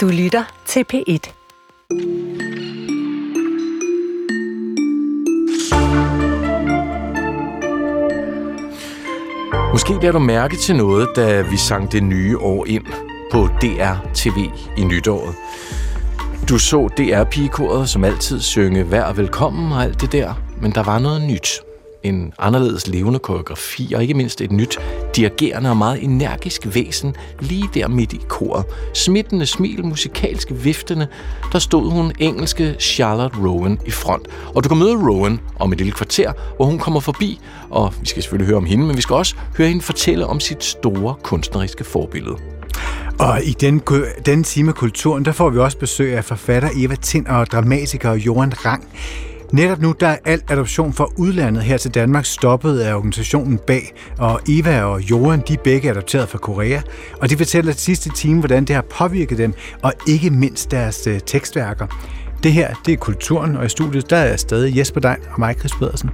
Du lytter til P1. Måske lader du mærke til noget, da vi sang det nye år ind på DR TV i nytåret. Du så DR-pigekoret som altid synge vær velkommen og alt det der, men der var noget nyt en anderledes levende koreografi og ikke mindst et nyt dirigerende og meget energisk væsen lige der midt i koret. Smittende smil, musikalsk viftende, der stod hun engelske Charlotte Rowan i front. Og du kan møde Rowan om et lille kvarter, hvor hun kommer forbi, og vi skal selvfølgelig høre om hende, men vi skal også høre hende fortælle om sit store kunstneriske forbillede. Og i den, den time kulturen, der får vi også besøg af forfatter Eva Tind og dramatiker Johan Rang. Netop nu der er al adoption fra udlandet her til Danmark stoppet af organisationen bag, og Eva og Johan de er begge adopteret fra Korea, og de fortæller til sidste time, hvordan det har påvirket dem, og ikke mindst deres øh, tekstværker. Det her, det er Kulturen, og i studiet der er stadig Jesper Dein og mig, Chris Pedersen.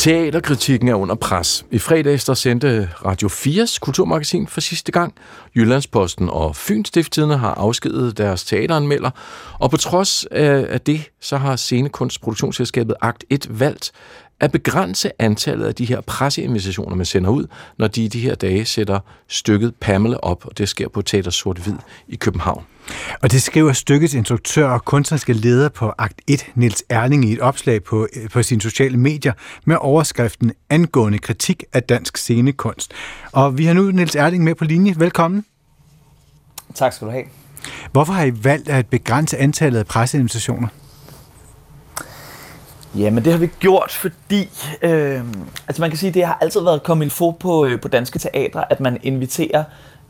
Teaterkritikken er under pres. I fredags der sendte Radio 4's kulturmagasin for sidste gang. Jyllandsposten og Fynstiftidene har afskedet deres teateranmelder, og på trods af det, så har scenekunstproduktionsselskabet Akt 1 valgt at begrænse antallet af de her presseinvitationer, man sender ud, når de i de her dage sætter stykket Pamela op, og det sker på Teater Sort Hvid i København. Og det skriver stykkets instruktør og kunstneriske leder på Akt 1, Nils Erling, i et opslag på, på sine sociale medier med overskriften angående kritik af dansk scenekunst. Og vi har nu Nils Erling med på linje. Velkommen. Tak skal du have. Hvorfor har I valgt at begrænse antallet af presseinvitationer? Jamen det har vi gjort, fordi øh, altså man kan sige, det har altid været kommet få på, øh, på danske teatre, at man inviterer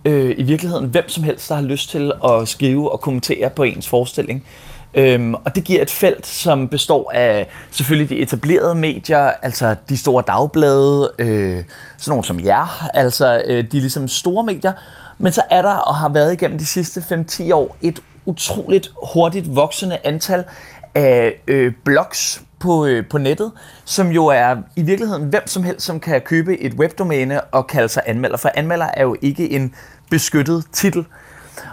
øh, i virkeligheden hvem som helst, der har lyst til at skrive og kommentere på ens forestilling. Øhm, og det giver et felt, som består af selvfølgelig de etablerede medier, altså de store dagblade, øh, sådan nogle som jer, altså øh, de ligesom store medier. Men så er der og har været igennem de sidste 5-10 år et utroligt hurtigt voksende antal af øh, blogs på, øh, på nettet, som jo er i virkeligheden hvem som helst, som kan købe et webdomæne og kalde sig anmelder. For anmelder er jo ikke en beskyttet titel.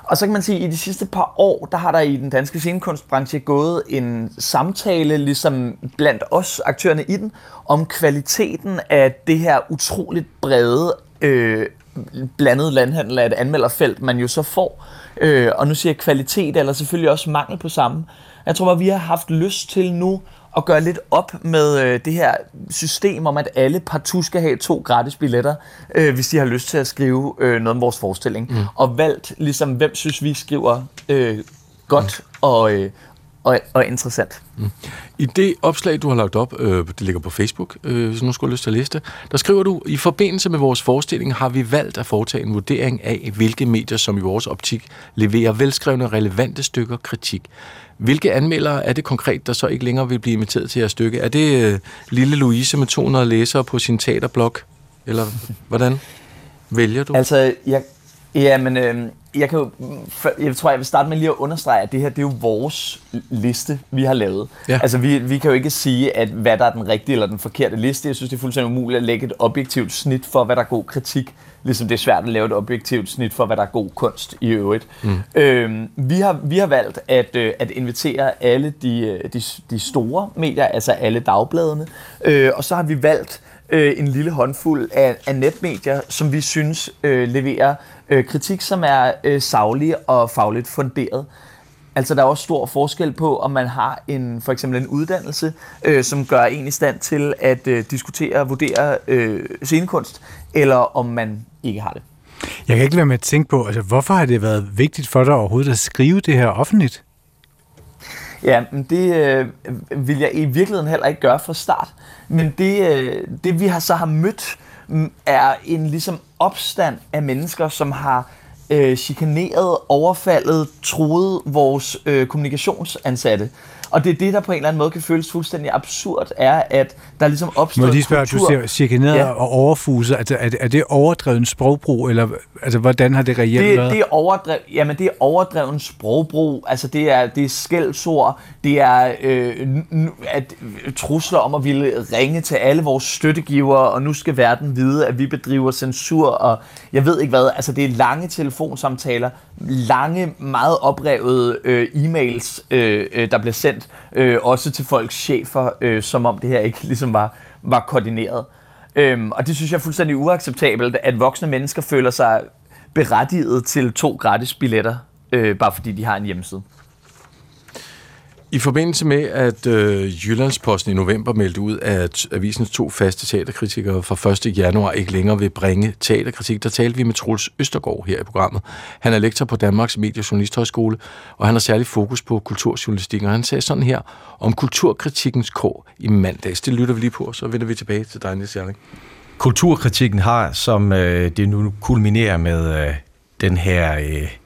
Og så kan man sige, at i de sidste par år, der har der i den danske scenekunstbranche gået en samtale, ligesom blandt os aktørerne i den, om kvaliteten af det her utroligt brede øh, blandet landhandel af et anmelderfelt, man jo så får. Øh, og nu siger jeg kvalitet, eller selvfølgelig også mangel på samme. Jeg tror, bare, vi har haft lyst til nu at gøre lidt op med øh, det her system om, at alle partout skal have to gratis billetter, øh, hvis de har lyst til at skrive øh, noget om vores forestilling. Mm. Og valgt ligesom, hvem synes vi skriver øh, godt mm. og, øh, og, og interessant. Mm. I det opslag, du har lagt op, øh, det ligger på Facebook, øh, hvis nu skulle lyst til at læse det, der skriver du, i forbindelse med vores forestilling har vi valgt at foretage en vurdering af, hvilke medier, som i vores optik leverer velskrevne, relevante stykker kritik. Hvilke anmeldere er det konkret, der så ikke længere vil blive inviteret til at stykke? Er det øh, lille Louise med 200 læsere på sin teaterblog? Eller hvordan vælger du? Altså, jeg, ja, men, øh, jeg, kan jo, jeg tror, jeg vil starte med lige at understrege, at det her det er jo vores liste, vi har lavet. Ja. Altså, vi, vi kan jo ikke sige, at hvad der er den rigtige eller den forkerte liste. Jeg synes, det er fuldstændig umuligt at lægge et objektivt snit for, hvad der er god kritik ligesom det er svært at lave et objektivt snit for, hvad der er god kunst i øvrigt. Mm. Øhm, vi, har, vi har valgt at, øh, at invitere alle de, øh, de, de store medier, altså alle dagbladene, øh, og så har vi valgt øh, en lille håndfuld af, af netmedier, som vi synes øh, leverer øh, kritik, som er øh, savlig og fagligt funderet. Altså der er også stor forskel på, om man har en for eksempel en uddannelse, øh, som gør en i stand til at øh, diskutere og vurdere øh, scenekunst, eller om man ikke har det. Jeg kan ikke lade med at tænke på, altså, hvorfor har det været vigtigt for dig overhovedet at skrive det her offentligt? Ja, men det øh, vil jeg i virkeligheden heller ikke gøre fra start. Men det, øh, det vi har så har mødt, er en ligesom opstand af mennesker, som har øh, chikaneret, overfaldet, troet vores øh, kommunikationsansatte. Og det er det, der på en eller anden måde kan føles fuldstændig absurd, er, at der ligesom opstår Må jeg lige spørge, kultur... du siger chikaneret ja. og overfuset. Altså, er, det, er det overdreven sprogbrug, eller altså, hvordan har det reelt det, været? Det er, overdrev, jamen, det er overdreven sprogbrug. Altså, det er, det er skældsord. Det er øh, at, trusler om at ville ringe til alle vores støttegivere, og nu skal verden vide, at vi bedriver censur, og jeg ved ikke hvad. Altså, det er lange telefonsamtaler, lange, meget oprevede øh, e-mails, øh, øh, der bliver sendt, øh, også til folks chefer, øh, som om det her ikke ligesom var, var koordineret. Øhm, og det synes jeg er fuldstændig uacceptabelt, at voksne mennesker føler sig berettiget til to gratis billetter, øh, bare fordi de har en hjemmeside. I forbindelse med, at øh, Jyllandsposten i november meldte ud, at avisens to faste teaterkritikere fra 1. januar ikke længere vil bringe teaterkritik, der talte vi med Troels Østergaard her i programmet. Han er lektor på Danmarks Mediejournalisthøjskole, og han har særlig fokus på kulturjournalistik, og han sagde sådan her om kulturkritikkens kår i mandags. Det lytter vi lige på, og så vender vi tilbage til dig, Niels Jarling. Kulturkritikken har, som øh, det nu kulminerer med øh, den her... Øh,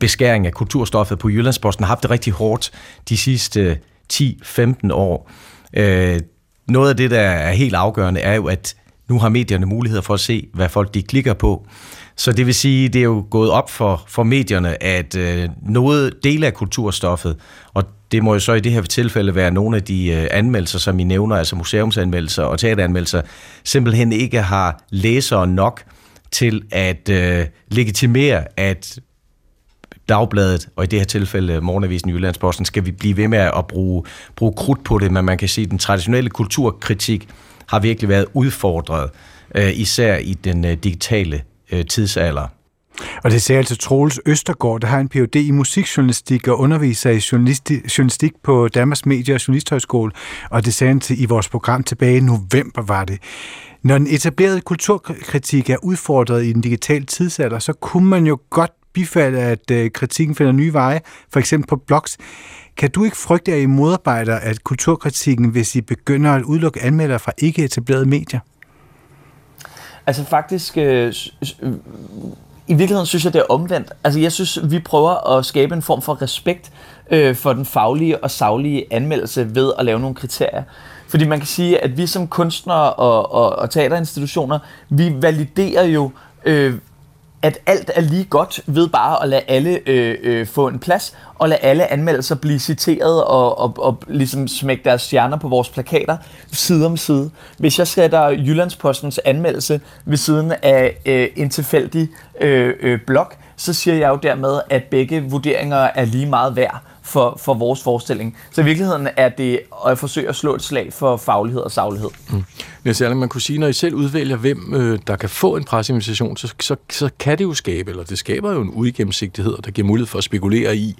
beskæring af kulturstoffet på Jyllandsposten har haft det rigtig hårdt de sidste øh, 10-15 år. Øh, noget af det, der er helt afgørende, er jo, at nu har medierne mulighed for at se, hvad folk de klikker på. Så det vil sige, det er jo gået op for, for medierne, at øh, noget del af kulturstoffet, og det må jo så i det her tilfælde være nogle af de øh, anmeldelser, som I nævner, altså museumsanmeldelser og teateranmeldelser, simpelthen ikke har læsere nok til at øh, legitimere, at Dagbladet, og i det her tilfælde Morgenavisen Jyllandsposten, skal vi blive ved med at bruge, bruge krudt på det, men man kan sige, at den traditionelle kulturkritik har virkelig været udfordret, øh, især i den øh, digitale øh, tidsalder. Og det sagde altså Troels Østergaard, der har en Ph.D. i musikjournalistik og underviser i journalistik på Danmarks Medie- og Journalisthøjskole, og det sagde han til, i vores program tilbage i november var det. Når den etablerede kulturkritik er udfordret i den digitale tidsalder, så kunne man jo godt bifald, at øh, kritikken finder nye veje, for eksempel på blogs. Kan du ikke frygte, at I modarbejder at kulturkritikken, hvis I begynder at udelukke anmeldere fra ikke etablerede medier? Altså faktisk, øh, i virkeligheden synes jeg, det er omvendt. Altså jeg synes, vi prøver at skabe en form for respekt øh, for den faglige og saglige anmeldelse ved at lave nogle kriterier. Fordi man kan sige, at vi som kunstnere og, og, og teaterinstitutioner, vi validerer jo øh, at alt er lige godt ved bare at lade alle øh, øh, få en plads, og lade alle anmeldelser blive citeret og, og, og ligesom smække deres stjerner på vores plakater side om side. Hvis jeg sætter Jyllandspostens anmeldelse ved siden af øh, en tilfældig øh, øh, blog, så siger jeg jo dermed, at begge vurderinger er lige meget værd for, for vores forestilling. Så i virkeligheden er det at forsøge at slå et slag for faglighed og saglighed. Mm. Niels Erling, man kunne sige, når I selv udvælger, hvem øh, der kan få en presseinvitation, så, så, så kan det jo skabe, eller det skaber jo en uigennemsigtighed, der giver mulighed for at spekulere i,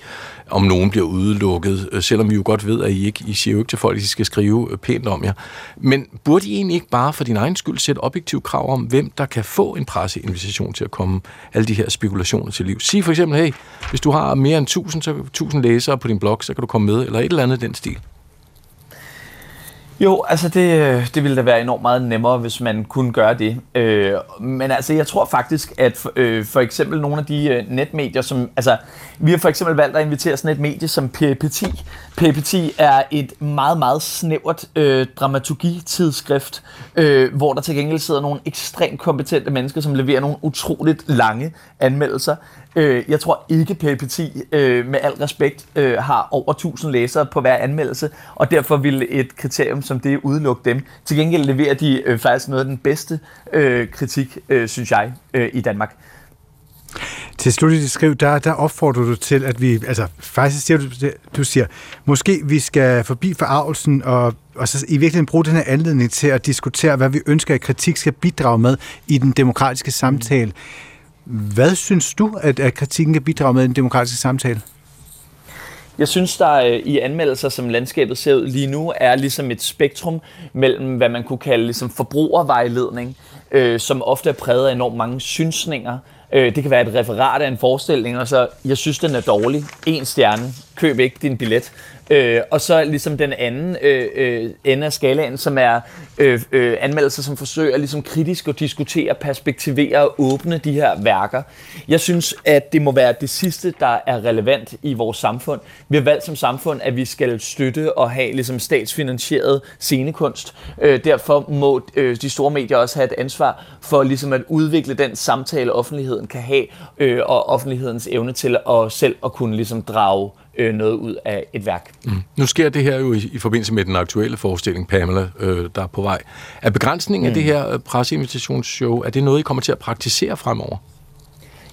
om nogen bliver udelukket, øh, selvom vi jo godt ved, at I ikke I siger jo ikke til folk, at de skal skrive øh, pænt om jer. Men burde I egentlig ikke bare for din egen skyld sætte objektiv krav om, hvem der kan få en presseinvitation til at komme alle de her spekulationer til liv? Sig for eksempel, hey, hvis du har mere end 1000, så 1000 læsere på din blog, så kan du komme med, eller et eller andet den stil. Jo, altså det, øh, det ville da være enormt meget nemmere, hvis man kunne gøre det. Øh, men altså, jeg tror faktisk, at for, øh, for eksempel nogle af de øh, netmedier, som... Altså, vi har for eksempel valgt at invitere sådan et medie som PPT. PPT er et meget, meget snævert øh, dramaturgitidsskrift, øh, hvor der til gengæld sidder nogle ekstremt kompetente mennesker, som leverer nogle utroligt lange anmeldelser. Øh, jeg tror ikke, PP10 øh, med al respekt øh, har over 1000 læsere på hver anmeldelse, og derfor vil et kriterium som det udelukke dem. Til gengæld leverer de øh, faktisk noget af den bedste øh, kritik, øh, synes jeg, øh, i Danmark. Til slut i dit skriv, der, der opfordrer du til, at vi, altså faktisk siger du, du siger, måske vi skal forbi forarvelsen og, og så i virkeligheden bruge den her anledning til at diskutere, hvad vi ønsker, at kritik skal bidrage med i den demokratiske samtale. Hvad synes du, at, at kritikken kan bidrage med en demokratisk samtale? Jeg synes, der øh, i anmeldelser, som landskabet ser ud lige nu, er ligesom et spektrum mellem, hvad man kunne kalde ligesom forbrugervejledning, øh, som ofte er præget af enormt mange synsninger. Øh, det kan være et referat af en forestilling, og så, jeg synes, den er dårlig. En stjerne. Køb ikke din billet. Øh, og så ligesom den anden øh, øh, ende af skalaen, som er øh, øh, anmeldelser, som forsøger ligesom kritisk at diskutere, perspektivere og åbne de her værker. Jeg synes, at det må være det sidste, der er relevant i vores samfund. Vi har valgt som samfund, at vi skal støtte og have ligesom statsfinansieret scenekunst. Øh, derfor må øh, de store medier også have et ansvar for ligesom at udvikle den samtale, offentligheden kan have, øh, og offentlighedens evne til at selv at kunne ligesom drage øh, noget ud af et værk. Mm. Nu sker det her jo i, i forbindelse med den aktuelle forestilling, Pamela, øh, der er på vej. Er begrænsningen mm. af det her øh, presseinvitationsshow, er det noget, I kommer til at praktisere fremover?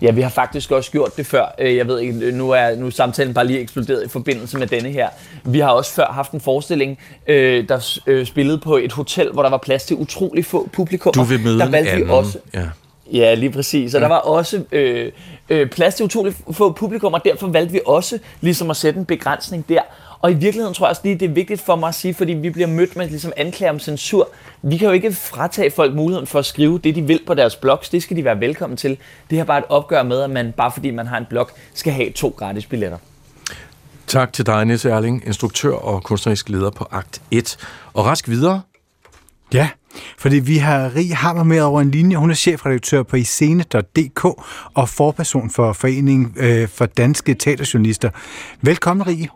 Ja, vi har faktisk også gjort det før. Øh, jeg ved ikke, nu er nu er samtalen bare lige eksploderet i forbindelse med denne her. Vi har også før haft en forestilling, øh, der øh, spillede på et hotel, hvor der var plads til utrolig få publikum. Du vil møde der valgte anden. vi også, ja. Ja, lige præcis. Og ja. der var også øh, øh, plads til utroligt få publikum, og derfor valgte vi også ligesom at sætte en begrænsning der. Og i virkeligheden tror jeg også lige, det er vigtigt for mig at sige, fordi vi bliver mødt med ligesom anklager om censur. Vi kan jo ikke fratage folk muligheden for at skrive det, de vil på deres blogs. Det skal de være velkommen til. Det her bare et opgør med, at man bare fordi man har en blog, skal have to gratis billetter. Tak til dig, Nisse Erling, instruktør og kunstnerisk leder på Akt 1. Og rask videre. Ja, fordi vi har Rie Hammer med over en linje. Hun er chefredaktør på iscene.dk og forperson for Foreningen øh, for Danske Teaterjournalister. Velkommen, Rie.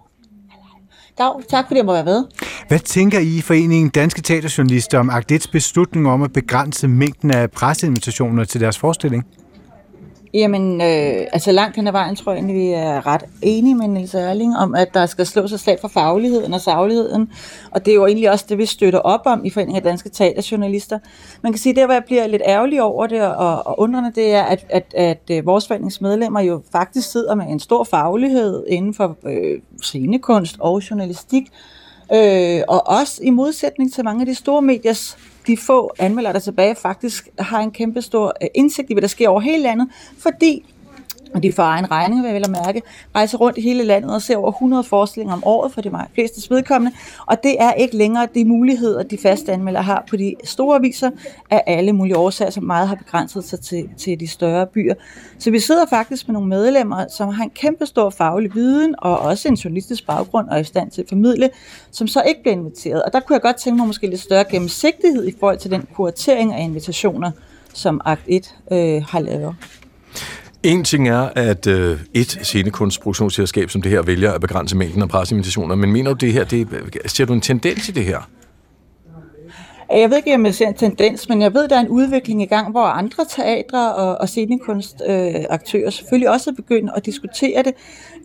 Dag, tak fordi jeg må være med. Hvad tænker I i Foreningen Danske Teaterjournalister om Akt beslutning om at begrænse mængden af presseinvitationer til deres forestilling? Jamen, øh, altså langt hen ad vejen tror jeg vi er ret enige med Niels Erling om, at der skal slås et slag for fagligheden og sagligheden. Og det er jo egentlig også det, vi støtter op om i Foreningen af Danske Teaterjournalister. Man kan sige, det, hvor jeg bliver lidt ærgerlig over det og, og undrende, det er, at, at, at, at vores foreningsmedlemmer jo faktisk sidder med en stor faglighed inden for øh, scenekunst og journalistik. Øh, og også i modsætning til mange af de store mediers de få anmeldere, der tilbage, faktisk har en kæmpe stor øh, indsigt i, hvad der sker over hele landet, fordi og de får egen regning, vil jeg vel mærke, rejser rundt i hele landet og ser over 100 forestillinger om året for de fleste vedkommende, og det er ikke længere de muligheder, de faste anmeldere har på de store aviser af alle mulige årsager, som meget har begrænset sig til, til de større byer. Så vi sidder faktisk med nogle medlemmer, som har en kæmpe stor faglig viden, og også en journalistisk baggrund, og er i stand til at formidle, som så ikke bliver inviteret. Og der kunne jeg godt tænke mig måske lidt større gennemsigtighed i forhold til den kuratering af invitationer, som Akt 1 øh, har lavet. En ting er, at øh, et scenekunstproduktionsselskab som det her vælger at begrænse mængden af presseinvitationer, men mener du det her, det, ser du en tendens i det her? Jeg ved ikke, om jeg ser en tendens, men jeg ved, at der er en udvikling i gang, hvor andre teatre og, og scenekunstaktører øh, selvfølgelig også er begyndt at diskutere det.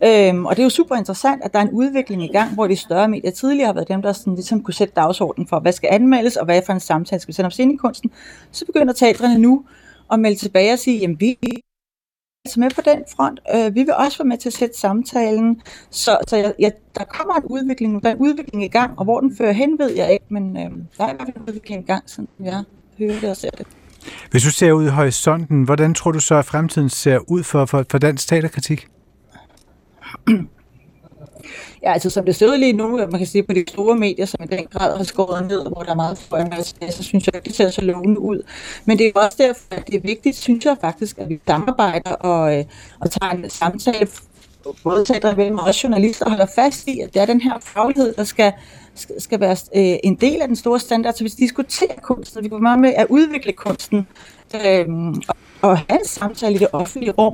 Øhm, og det er jo super interessant, at der er en udvikling i gang, hvor de større medier tidligere har været dem, der sådan, ligesom kunne sætte dagsordenen for, hvad skal anmeldes, og hvad for en samtale skal vi sende om scenekunsten. Så begynder teatrene nu at melde tilbage og sige, jamen vi altså med på den front. Øh, vi vil også være med til at sætte samtalen, så, så jeg, jeg, der kommer en udvikling, der er en udvikling i gang, og hvor den fører hen, ved jeg ikke, men øh, der er i hvert fald en udvikling i gang, sådan jeg hører det og ser det. Hvis du ser ud i horisonten, hvordan tror du så, at fremtiden ser ud for, for, for dansk teaterkritik? Ja, altså som det sidder lige nu, man kan sige på de store medier, som i den grad har skåret ned, hvor der er meget for så synes jeg, ikke, det ser så lovende ud. Men det er også derfor, at det er vigtigt, synes jeg faktisk, at vi samarbejder og, øh, og tager en samtale, både teater imellem og også journalister, holder fast i, at det er den her faglighed, der skal, skal, skal være øh, en del af den store standard, så vi diskuterer kunsten, vi går meget med at udvikle kunsten, øh, og, og have en samtale i det offentlige rum,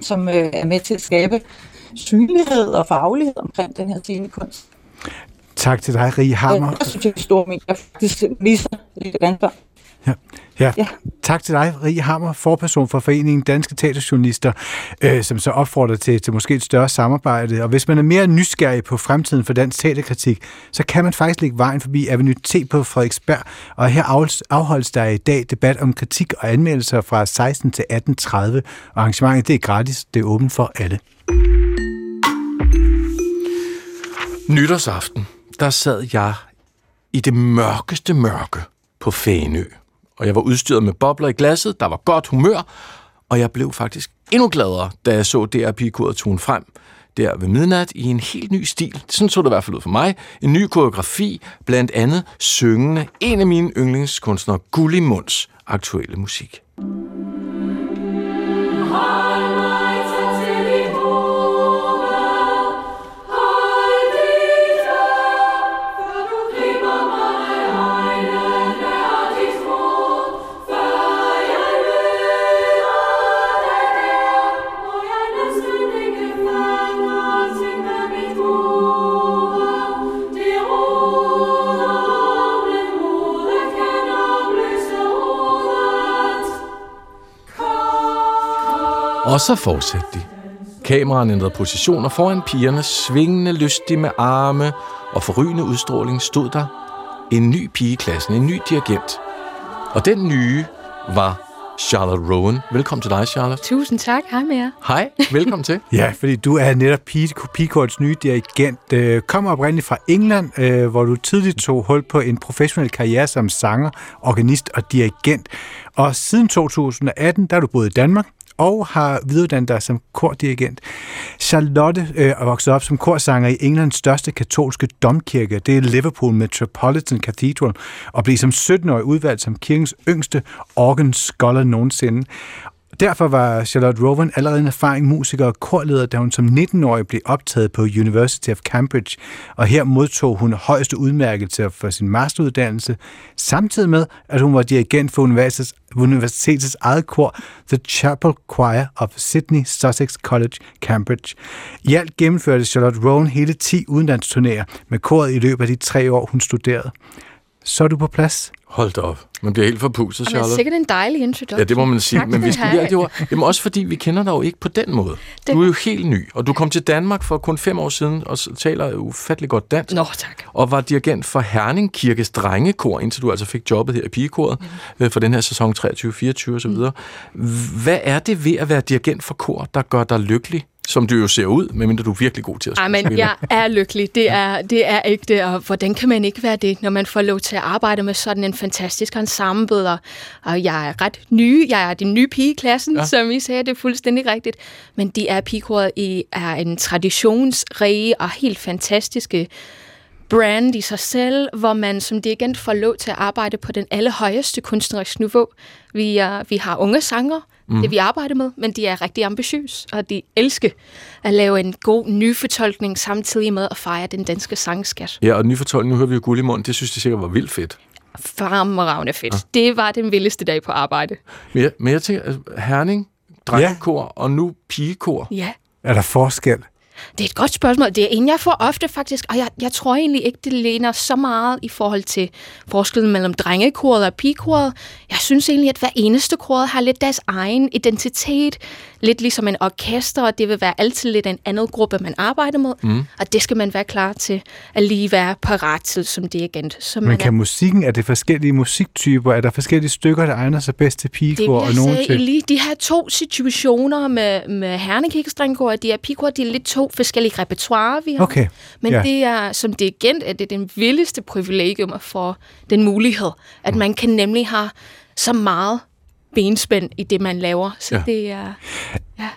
som øh, er med til at skabe synlighed og faglighed omkring den her scenekunst. Tak til dig, Rie Hammer. Jeg synes, det er store medier faktisk viser lidt ansvar. Ja. Ja. ja. Tak til dig, Rie Hammer, forperson for Foreningen Danske Teaterjournalister, øh, som så opfordrer til, til måske et større samarbejde. Og hvis man er mere nysgerrig på fremtiden for dansk teaterkritik, så kan man faktisk lægge vejen forbi Avenue T på Frederiksberg. Og her afholdes der i dag debat om kritik og anmeldelser fra 16 til 18.30. Og arrangementet det er gratis, det er åbent for alle. Nytårsaften, der sad jeg i det mørkeste mørke på Fænø. Og jeg var udstyret med bobler i glasset, der var godt humør, og jeg blev faktisk endnu gladere, da jeg så DRP-koret tone frem der ved midnat i en helt ny stil. Sådan så det i hvert fald ud for mig. En ny koreografi, blandt andet syngende en af mine yndlingskunstnere, Gulli Munds aktuelle musik. Og så fortsatte de. Kameraen ændrede positioner foran pigerne, svingende lystig med arme og forrygende udstråling stod der en ny pige i klassen, en ny dirigent. Og den nye var Charlotte Rowan. Velkommen til dig, Charlotte. Tusind tak. Hej med jer. Hej, velkommen til. Ja, fordi du er netop Pigekorts nye dirigent. Øh, kommer oprindeligt fra England, øh, hvor du tidligt tog hul på en professionel karriere som sanger, organist og dirigent. Og siden 2018, der er du boet i Danmark, og har videreuddannet dig som kordirigent. Charlotte øh, er vokset op som korsanger i Englands største katolske domkirke. Det er Liverpool Metropolitan Cathedral, og blev som 17-årig udvalgt som kirkens yngste organ scholar nogensinde. Derfor var Charlotte Rowan allerede en erfaring musiker og korleder, da hun som 19-årig blev optaget på University of Cambridge, og her modtog hun højeste udmærkelse for sin masteruddannelse, samtidig med, at hun var dirigent for universitetets, universitetets eget kor, The Chapel Choir of Sydney Sussex College, Cambridge. I alt gennemførte Charlotte Rowan hele 10 udenlandsturnéer med koret i løbet af de tre år, hun studerede. Så er du på plads. Hold da op. Man bliver helt forpusset, Og det er Charlotte. sikkert en dejlig introduction. Ja, det må man sige, Tak men vi skal have. det ord. Jamen også fordi, vi kender dig jo ikke på den måde. Det- Du er jo helt ny, og du kom til Danmark for kun fem år siden, og taler ufattelig godt dansk. Nå, tak. og var dirigent for Herning Kirkes drengekor, indtil du altså fik jobbet her i pigekoret mm. for den her sæson 23-24 osv. Mm. Hvad er det ved at være dirigent for kor, der gør dig lykkelig? Som du jo ser ud, medmindre du er virkelig god til at Ej, men spille. jeg er lykkelig. Det er, det er ægte, og hvordan kan man ikke være det, når man får lov til at arbejde med sådan en fantastisk ensemble, og, og jeg er ret ny, jeg er den nye pige i klassen, Ja. ja. som I sagde, det er fuldstændig rigtigt, men de er pigekoret i er en traditionsrige og helt fantastiske brand i sig selv, hvor man som dirigent får lov til at arbejde på den allerhøjeste kunstneriske niveau. Vi, er, vi har unge sanger, mm. det vi arbejder med, men de er rigtig ambitiøse, og de elsker at lave en god nyfortolkning samtidig med at fejre den danske sangskat. Ja, og nyfortolkning, nu hører vi jo guld i munden, det synes jeg sikkert var vildt fedt. Fremragende fedt. Ja. Det var den vildeste dag på arbejde. Men jeg, men jeg tænker, altså, Herning, drengekor, ja. og nu pigekor. Ja. Er der forskel? Det er et godt spørgsmål. Det er en, jeg får ofte faktisk, og jeg, jeg tror egentlig ikke, det læner så meget i forhold til forskellen mellem drengekoret og pigekoret. Jeg synes egentlig, at hver eneste koret har lidt deres egen identitet. Lidt ligesom en orkester, og det vil være altid lidt en anden gruppe, man arbejder med. Mm. Og det skal man være klar til at lige være parat til som dirigent. Så Men man kan er, musikken, er det forskellige musiktyper? Er der forskellige stykker, der egner sig bedst til det pigekor og nogen til? lige de her to situationer med, med hernekikkestrengkor og de her pigekor, de er lidt to forskellige repertoire, vi har. Okay, Men ja. det er, som dirigent, er det den vildeste privilegium at få den mulighed, at Mm. man kan nemlig have så meget benspænd i det, man laver. Så Ja. det er... Ja.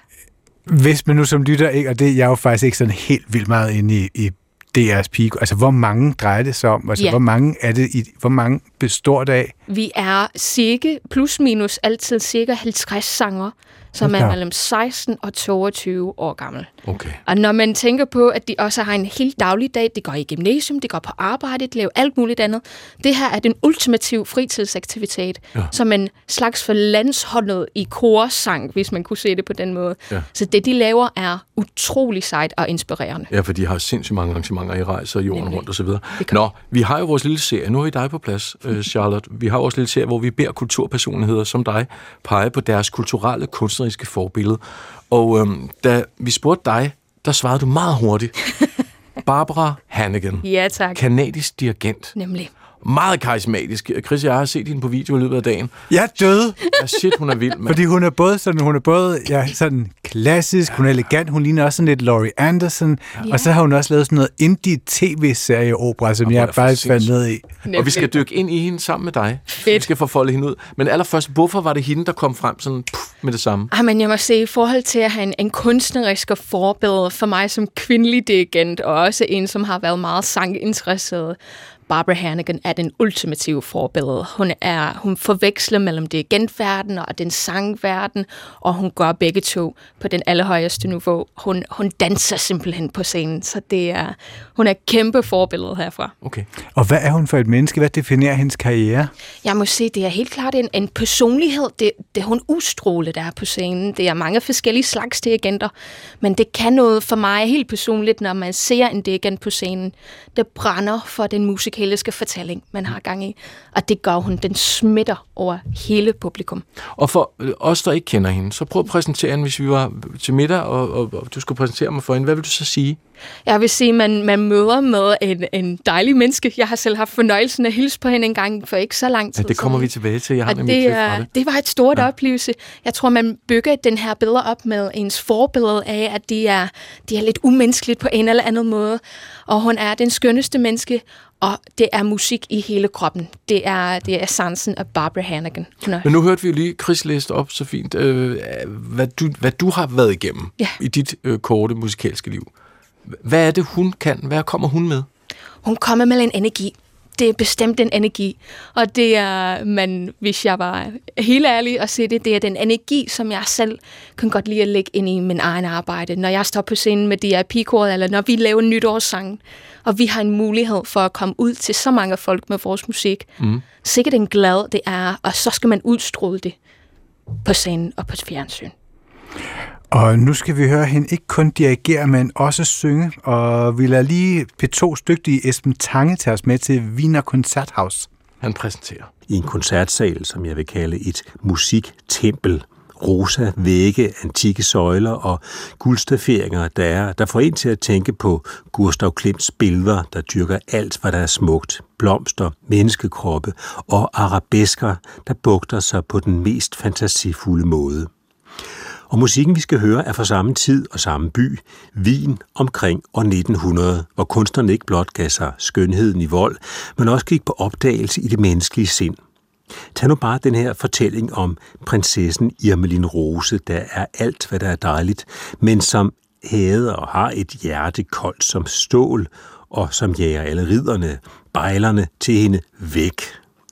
Hvis man nu som lytter ikke, og det jeg er jo faktisk ikke sådan helt vildt meget inde i, i DR's pige, altså hvor mange drejer det sig om? Altså Ja. hvor mange er det, i, hvor mange består det af? Vi er cirka, plus minus altid cirka 50 sanger, som er mellem 16 og 22 år gammel. Okay. Og når man tænker på, at de også har en helt daglig dag, de går i gymnasium, de går på arbejde, de laver alt muligt andet. Det her er den ultimative fritidsaktivitet, Ja. som en slags for landsholdet i korsang, hvis man kunne se det på den måde. Ja. Så det, de laver, er utrolig sejt og inspirerende. Ja, for de har sindssygt mange arrangementer i rejser jorden Nemlig. rundt og så videre. Det kan- Nå, vi har jo vores lille serie. Nu har vi dig på plads, øh, Charlotte. Vi har vores lille serie, hvor vi beder kulturpersonligheder som dig pege på deres kulturelle, kunstneriske forbillede. Og øhm, da vi spurgte dig, der svarede du meget hurtigt. Barbara Hannigan, Ja, tak. kanadisk dirigent. Nemlig. Meget karismatisk. Chris, jeg har set hende på video i løbet af dagen. Jeg er død, Ja, shit, hun er vild, mand. fordi hun er både sådan, hun er både ja, sådan klassisk, hun er elegant, hun ligner også sådan lidt Laurie Anderson, ja. og så har hun også lavet sådan noget indie-tv-serie-opera, som Og jeg faktisk det faldt ned i. Og vi skal dykke ind i hende sammen med dig. Vi Fedt. skal få foldet hende ud. Men allerførst, hvorfor var det hende, der kom frem sådan puff, med det samme? Ah, men jeg må sige, i forhold til at have en, en kunstnerisk forbillede for mig som kvindelig dirigent, og også en, som har været meget sanginteresseret, Barbara Hannigan er den ultimative forbillede. Hun, er, hun forveksler mellem dirigentverden og den sangverden, og hun gør begge to på den allerhøjeste niveau. Hun, hun danser simpelthen på scenen, så det er, hun er et kæmpe forbillede herfra. Okay. Og hvad er hun for et menneske? Hvad definerer hendes karriere? Jeg må sige, det er helt klart en, en personlighed. Det, det hun udstråler der på scenen. Det er mange forskellige slags dirigenter, men det kan noget for mig helt personligt, når man ser en dirigent på scenen, der brænder for den musikale musikalske fortælling, man har gang i. Og det gør hun. Den smitter over hele publikum. Og for øh, os, der ikke kender hende, så prøv at præsentere hende, hvis vi var til middag, og, og, og du skulle præsentere mig for hende. Hvad vil du så sige? Jeg vil sige, at man, man møder med en, en dejlig menneske. Jeg har selv haft fornøjelsen af at hilse på hende en gang for ikke så lang tid Ja, det kommer siden. vi tilbage til. Jeg har Og det, er, det. det var et stort ja. oplevelse. Jeg tror, man bygger den her billede op med ens forbillede af, at de er, de er lidt umenneskeligt på en eller anden måde. Og hun er den skønneste menneske, og det er musik i hele kroppen. Det er, det er sansen af Barbara Hannigan. Hun er Men nu hørte vi jo lige Chris læste op så fint, øh, hvad, du, hvad du har været igennem Ja. i dit øh, korte musikalske liv. Hvad er det, hun kan? Hvad kommer hun med? hun kommer med en energi. Det er bestemt en energi. Og det er, man, hvis jeg var helt ærlig at se det, det er den energi, som jeg selv kan godt lide at lægge ind i min egen arbejde. Når jeg står på scenen med DRP-koret, eller når vi laver nytårssang, og vi har en mulighed for at komme ud til så mange folk med vores musik. Mm. Sikkert en glad det er, og så skal man udstråle det på scenen og på fjernsyn. Og nu skal vi høre hende ikke kun dirigere, men også synge. Og vi lader lige P2's dygtige Esben Tange tage os med til Wiener Konzerthaus. Han præsenterer. i en koncertsal, som jeg vil kalde et musiktempel. Rosa vægge, antikke søjler og guldstaferinger, der, er, der får en til at tænke på Gustav Klimts billeder, der dyrker alt, hvad der er smukt. Blomster, menneskekroppe og arabesker, der bugter sig på den mest fantasifulde måde. Og musikken, vi skal høre, er fra samme tid og samme by, Wien omkring år 1900, hvor kunstnerne ikke blot gav sig skønheden i vold, men også gik på opdagelse i det menneskelige sind. Tag nu bare den her fortælling om prinsessen Irmelin Rose, der er alt, hvad der er dejligt, men som hader og har et hjerte koldt som stål, og som jager alle ridderne, bejlerne til hende væk.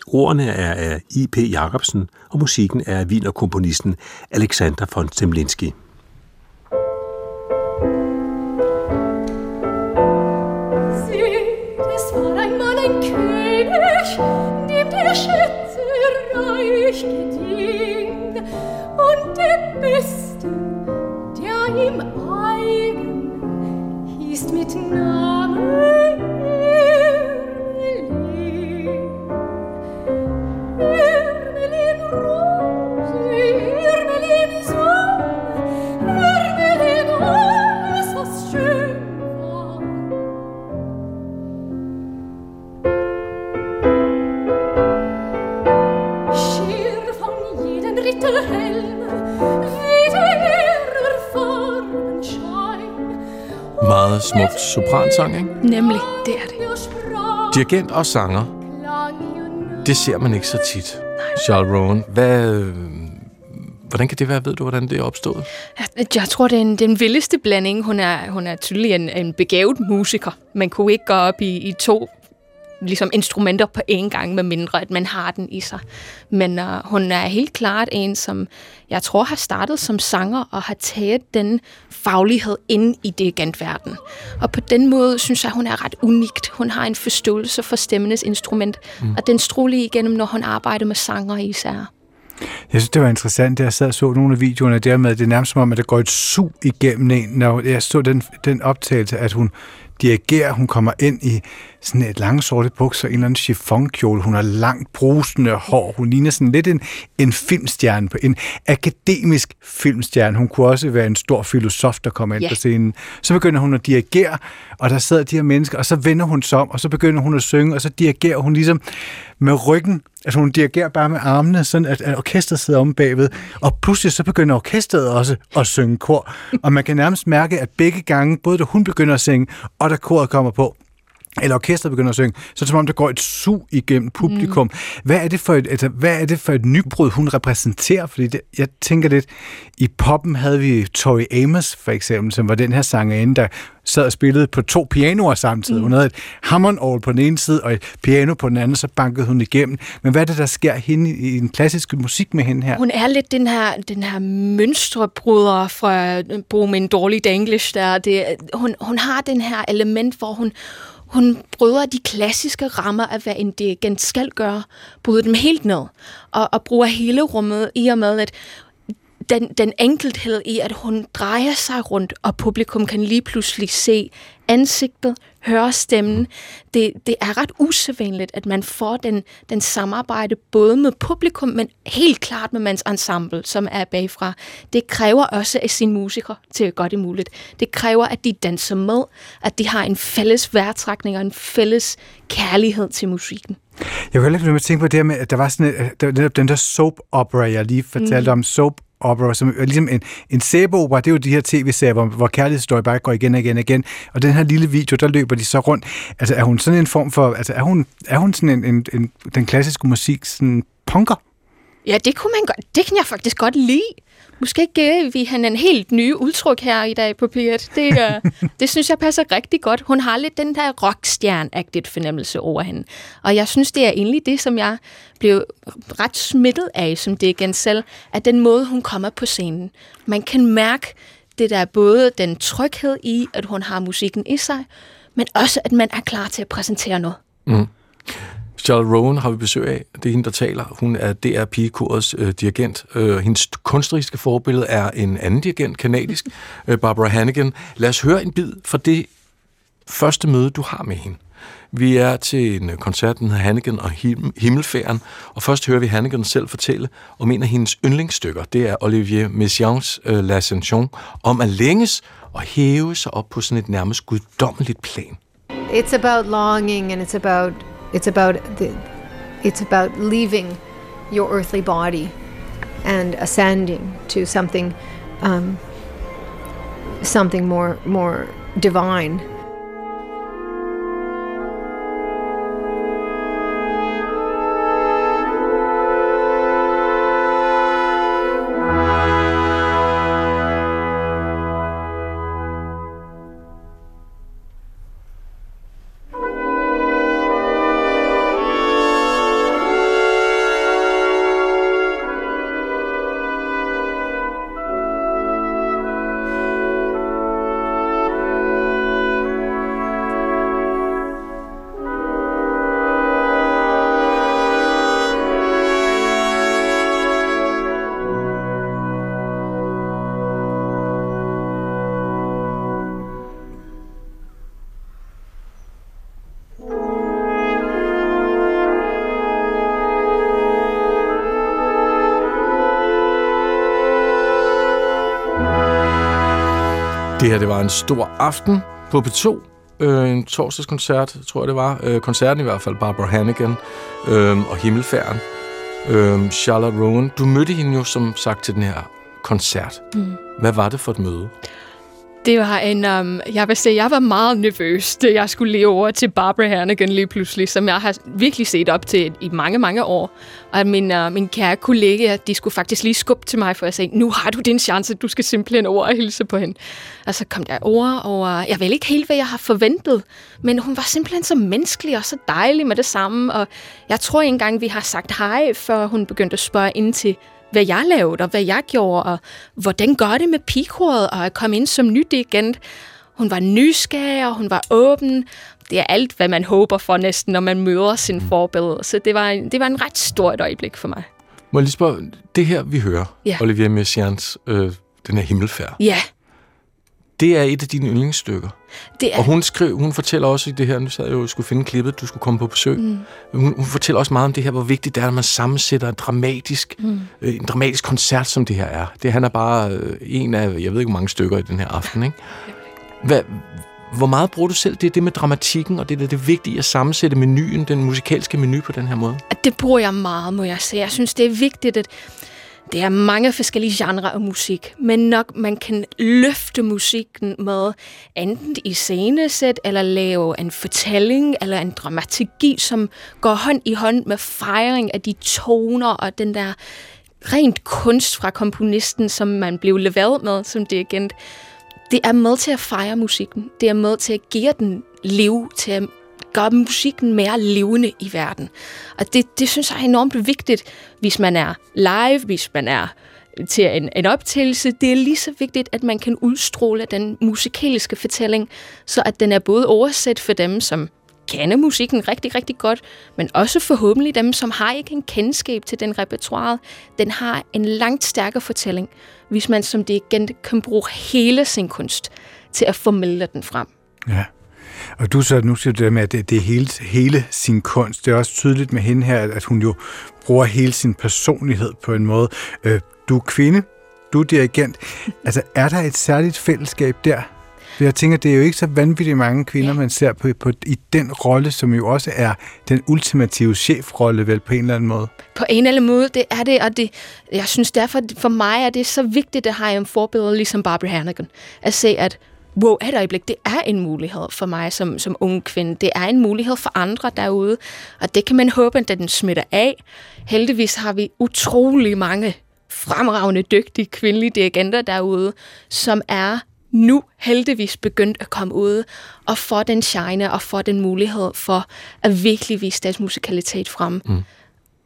Ordene er af I.P. Jacobsen, og musikken er af vinerkomponisten Alexander von Zemlinski. Smukt sopransang, ikke? Nemlig, det er det. Dirigent og sanger, det ser man ikke så tit. Charles Rowan, hvad, hvordan kan det være? Ved du, hvordan det er opstået? Jeg, jeg tror, det er en, den vildeste blanding. Hun er, hun er tydelig en, en begavet musiker. Man kunne ikke gå op i, i to ligesom instrumenter på én gang, med mindre at man har den i sig. Men uh, hun er helt klart en, som jeg tror har startet som sanger og har taget den faglighed ind i dirigentverden. Og på den måde synes jeg, hun er ret unikt. Hun har en forståelse for stemmenes instrument, mm. og den stråler igennem, når hun arbejder med sanger især. Jeg synes, det var interessant, da jeg sad og så nogle af videoerne der med, det er nærmest som om, at der går et sug igennem en, når jeg så den, den optagelse, at hun dirigerer, hun kommer ind i sådan et lange sorte bukser, en eller anden chiffonkjole, hun har langt brusende hår, hun ligner sådan lidt en, en filmstjerne, en akademisk filmstjerne. Hun kunne også være en stor filosof, der kommer ind Ja. på scenen. Så begynder hun at dirigere, og der sidder de her mennesker, og så vender hun sig om, og så begynder hun at synge, og så dirigerer hun ligesom med ryggen, altså hun dirigerer bare med armene, sådan at, at orkestret sidder om bagved, og pludselig så begynder orkestret også at synge kor, og man kan nærmest mærke, at begge gange, både da hun begynder at synge, og da koret kommer på, eller orkestret begynder at synge, så er det som om, der går et sug igennem publikum. Mm. Hvad, er det for et, altså, hvad er det for et nybrud, hun repræsenterer? Fordi det, jeg tænker lidt, i poppen havde vi Tori Amos for eksempel, som var den her sangerinde, der sad og spillede på to pianoer samtidig. Mm. Hun havde et Hammond på den ene side, og et piano på den anden, så bankede hun igennem. Men hvad er det, der sker hende i den klassiske musik med hende her? Hun er lidt den her, den her mønstrebryder fra at bruge min dårlige danglish der. Det, hun, hun har den her element, hvor hun, hun bryder de klassiske rammer af, hvad en dirigent skal gøre, bryder dem helt ned, og, og bruger hele rummet i og med, at den, den enkelthed i, at hun drejer sig rundt, og publikum kan lige pludselig se ansigtet, høre stemmen. Det, det er ret usædvanligt, at man får den, den samarbejde både med publikum, men helt klart med mands ensemble, som er bagfra. Det kræver også af sine musikere til at gøre det muligt. Det kræver, at de danser med, at de har en fælles værtrækning og en fælles kærlighed til musikken. Jeg kan heller ikke tænke på det her med, at der var sådan et, der, netop den der soap opera, jeg lige fortalte mm. om, soap opera, som er ligesom en, en sæbeopera, det er jo de her tv-serier, hvor, hvor kærlighedshistorie bare går igen og igen og igen. Og den her lille video, der løber de så rundt. Altså er hun sådan en form for, altså er hun, er hun sådan en, en, en den klassiske musik, sådan punker? Ja, det kunne man godt. Det kan jeg faktisk godt lide. Måske giver vi hende en helt ny udtryk her i dag på P1. Det, uh, det synes jeg passer rigtig godt. Hun har lidt den der rockstjern-agtigt fornemmelse over hende. Og jeg synes, det er egentlig det, som jeg blev ret smittet af, som det igen selv, at den måde, hun kommer på scenen. Man kan mærke det der både den tryghed i, at hun har musikken i sig, men også, at man er klar til at præsentere noget. Mm. Charlotte Rowan har vi besøg af. Det er hende, der taler. Hun er DR Pigekorets øh, dirigent. Øh, hendes kunstneriske forbillede er en anden dirigent, kanadisk, øh, Barbara Hannigan. Lad os høre en bid fra det første møde, du har med hende. Vi er til en koncert, den hedder Hannigan og Him- Himmelfæren, og først hører vi Hannigan selv fortælle om en af hendes yndlingsstykker. Det er Olivier Messiaens øh, L'Ascension, om at længes og hæve sig op på sådan et nærmest guddommeligt plan. It's about longing and it's about It's about the, it's about leaving your earthly body and ascending to something um, something more more divine. Her, det var en stor aften på P2. Øh, en torsdagskoncert, tror jeg det var. Øh, koncerten i hvert fald, Barbara Hannigan øh, og Himmelfærden. Øh, Charlotte Rowan, du mødte hende jo som sagt til den her koncert. Mm. Hvad var det for et møde? Det var en, um, jeg vil sige, jeg var meget nervøs, da jeg skulle leve over til Barbara Hernigan lige pludselig, som jeg har virkelig set op til i mange, mange år. Og min, uh, min kære kollega, de skulle faktisk lige skubbe til mig, for at sige, nu har du din chance, du skal simpelthen over og hilse på hende. Og så kom jeg over, og uh, jeg ved ikke helt, hvad jeg har forventet, men hun var simpelthen så menneskelig og så dejlig med det samme, og jeg tror engang, vi har sagt hej, før hun begyndte at spørge ind til, hvad jeg lavede, og hvad jeg gjorde, og hvordan gør det med pigekoret, og at komme ind som nyt igen. Hun var nysgerrig, og hun var åben. Det er alt, hvad man håber for næsten, når man møder sin mm. forbillede. Så det var, det var en ret stort øjeblik for mig. Må jeg lige spørge, det her vi hører, ja. Olivier Messiaens, øh, den her himmelfærd. Ja. Det er et af dine yndlingsstykker. Det er... Og hun, skrev, hun fortæller også i det her, nu sad jeg jo skulle finde klippet, du skulle komme på besøg. Mm. Hun, hun fortæller også meget om det her, hvor vigtigt det er, at man sammensætter en dramatisk, mm. øh, en dramatisk koncert, som det her er. Det han er bare øh, en af, jeg ved ikke, hvor mange stykker i den her aften. Ikke? Hvad, hvor meget bruger du selv det, det med dramatikken, og det er det vigtige at sammensætte menuen, den musikalske menu på den her måde? Det bruger jeg meget, må jeg sige. Jeg synes, det er vigtigt, at det er mange forskellige genrer af musik, men nok man kan løfte musikken med enten i scenesæt, eller lave en fortælling, eller en dramaturgi, som går hånd i hånd med fejring af de toner og den der rent kunst fra komponisten, som man blev leveret med som dirigent. Det er med til at fejre musikken. Det er med til at give den liv, til at gør musikken mere levende i verden. Og det, det synes jeg er enormt vigtigt, hvis man er live, hvis man er til en, en optagelse. Det er lige så vigtigt, at man kan udstråle den musikalske fortælling, så at den er både oversat for dem, som kender musikken rigtig, rigtig godt, men også forhåbentlig dem, som har ikke en kendskab til den repertoire, den har en langt stærkere fortælling, hvis man som dirigent kan bruge hele sin kunst til at formidle den frem. Ja. Og du så, nu siger du det med, at det, det er hele, hele sin kunst. Det er også tydeligt med hende her, at hun jo bruger hele sin personlighed på en måde. Øh, du er kvinde, du er dirigent. Altså, er der et særligt fællesskab der? Jeg tænker, det er jo ikke så vanvittigt mange kvinder, man ser på, på i den rolle, som jo også er den ultimative chefrolle, vel på en eller anden måde. på en eller anden måde, det er det, og det, jeg synes derfor, for mig er det så vigtigt at have en forbillede ligesom Barbara Hannigan. At se, at wow, et øjeblik, det er en mulighed for mig som, som ung kvinde. Det er en mulighed for andre derude, og det kan man håbe, at den smitter af. Heldigvis har vi utrolig mange fremragende, dygtige kvindelige dirigenter derude, som er nu heldigvis begyndt at komme ud og få den shine og få den mulighed for at virkelig vise deres musikalitet frem. Mm.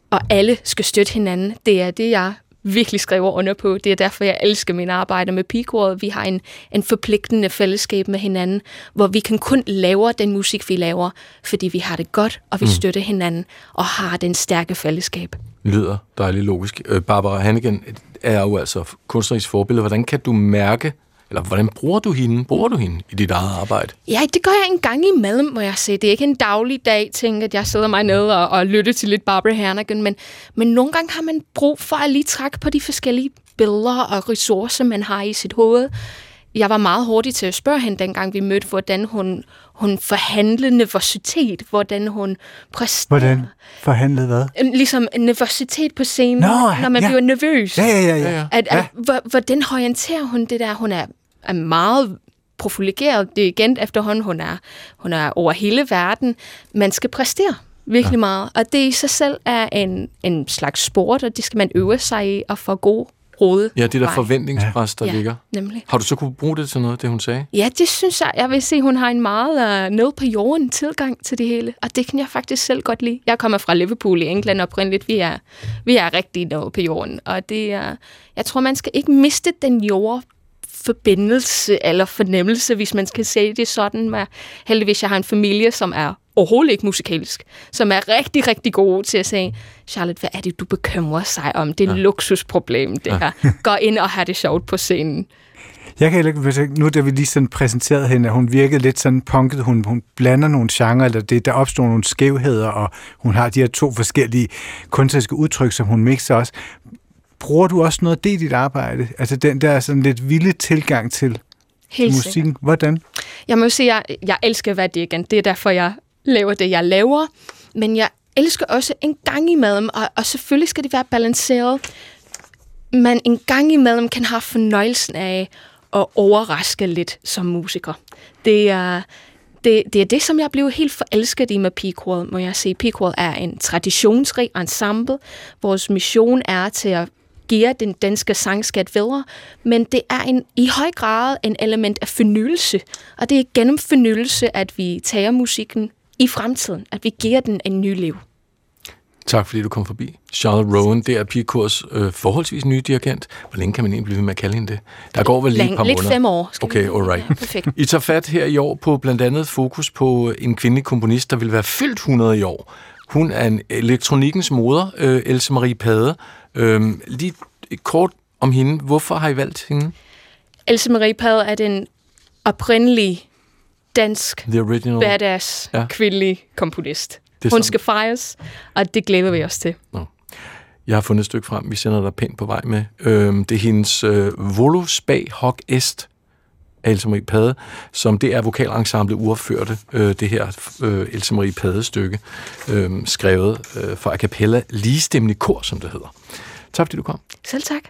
Og alle skal støtte hinanden. Det er det, jeg virkelig skriver under på. Det er derfor, jeg elsker min arbejde med Pigekoret. Vi har en, en forpligtende fællesskab med hinanden, hvor vi kan kun lave den musik, vi laver, fordi vi har det godt, og vi mm. støtter hinanden, og har den stærke fællesskab. Lyder dejligt logisk. Øh, Barbara Hannigan er jo altså kunstnerisk forbillede. Hvordan kan du mærke, eller hvordan bruger du hende? Bruger du hende i dit eget arbejde? Ja, det gør jeg en gang imellem, må jeg sige. Det er ikke en daglig dag, ting, at jeg sidder mig ned og, og lytter til lidt Barbara Hannigan, men, men nogle gange har man brug for at lige trække på de forskellige billeder og ressourcer, man har i sit hoved. Jeg var meget hurtig til at spørge hende, dengang vi mødte, hvordan hun, hun forhandlede nervøsitet, hvordan hun præsterer. Hvordan forhandlede hvad? Øhm, Ligesom en nervøsitet på scenen, Nå, når man ja. bliver nervøs. Ja, ja, ja. ja. At, at, hvor- hvordan orienterer hun det der? Hun er, er meget profileret dirigent efterhånden. Hun er, hun er over hele verden. Man skal præstere virkelig ja. meget. Og det i sig selv er en, en slags sport, og det skal man øve sig i og få god råd. Ja, det der vej. forventningspres, der Ja, ligger. nemlig. Har du så kunne bruge det til noget, det hun sagde? Ja, det synes jeg. Jeg vil se, hun har en meget uh, ned på jorden tilgang til det hele. Og det kan jeg faktisk selv godt lide. Jeg kommer fra Liverpool i England oprindeligt. Vi er, vi er rigtig ned på jorden. Og det er, jeg tror, man skal ikke miste den jord forbindelse eller fornemmelse, hvis man skal sige det sådan. Men heldigvis, jeg har en familie, som er overhovedet ikke musikalsk, som er rigtig, rigtig gode til at sige, Charlotte, hvad er det, du bekymrer sig om? Det er et ja. luksusproblem, det her. Gå ind og have det sjovt på scenen. Jeg kan ikke, nu da vi lige sådan præsenterede hende, at hun virkede lidt sådan punket, hun, hun blander nogle genrer, eller det, der opstår nogle skævheder, og hun har de her to forskellige kunstneriske udtryk, som hun mixer også. Bruger du også noget af det i dit arbejde? Altså den der sådan lidt vilde tilgang til Helt sikkert. musikken. Hvordan? Jeg må sige, at jeg, jeg elsker at være dirigent. Det er derfor, jeg laver det, jeg laver. Men jeg elsker også en gang imellem, og, og selvfølgelig skal det være balanceret, men en gang imellem kan have fornøjelsen af at overraske lidt som musiker. Det er, det, det er det, som jeg blev helt forelsket i med Pigekoret, må jeg sige. Pigekoret er en traditionsrig ensemble. Vores mission er til at give den danske sangskat videre, men det er en, i høj grad en element af fornyelse, og det er gennem fornyelse, at vi tager musikken i fremtiden, at vi giver den en ny liv. Tak fordi du kom forbi. Charlotte Rowan, det er Pigekors øh, forholdsvis nye dirigent. Hvor længe kan man egentlig blive ved med at kalde hende det? Der går vel lige et par lidt måneder. fem år. skal Okay, alright. Ja, perfekt. I tager fat her i år på blandt andet fokus på en kvindelig komponist, der vil være fyldt 100 i år. Hun er en elektronikkens moder, øh, Else Marie Pade. Øhm, lige kort om hende. Hvorfor har I valgt hende? Else Marie Pade er den oprindelige dansk The Original. badass Ja. kvindelig komponist. Det Hun sådan- skal fejres, og det glæder vi os til. Jeg har fundet et stykke frem, vi sender dig pænt på vej med. Øhm, det er hendes øh, Volo Spag Hoc Est Else Marie Pade, som det er vokalensemble uopførte, øh, det her øh, Else Marie Pade stykke, øh, skrevet øh, for a cappella ligestemning kor, som det hedder. Tak fordi du kom. Selv tak.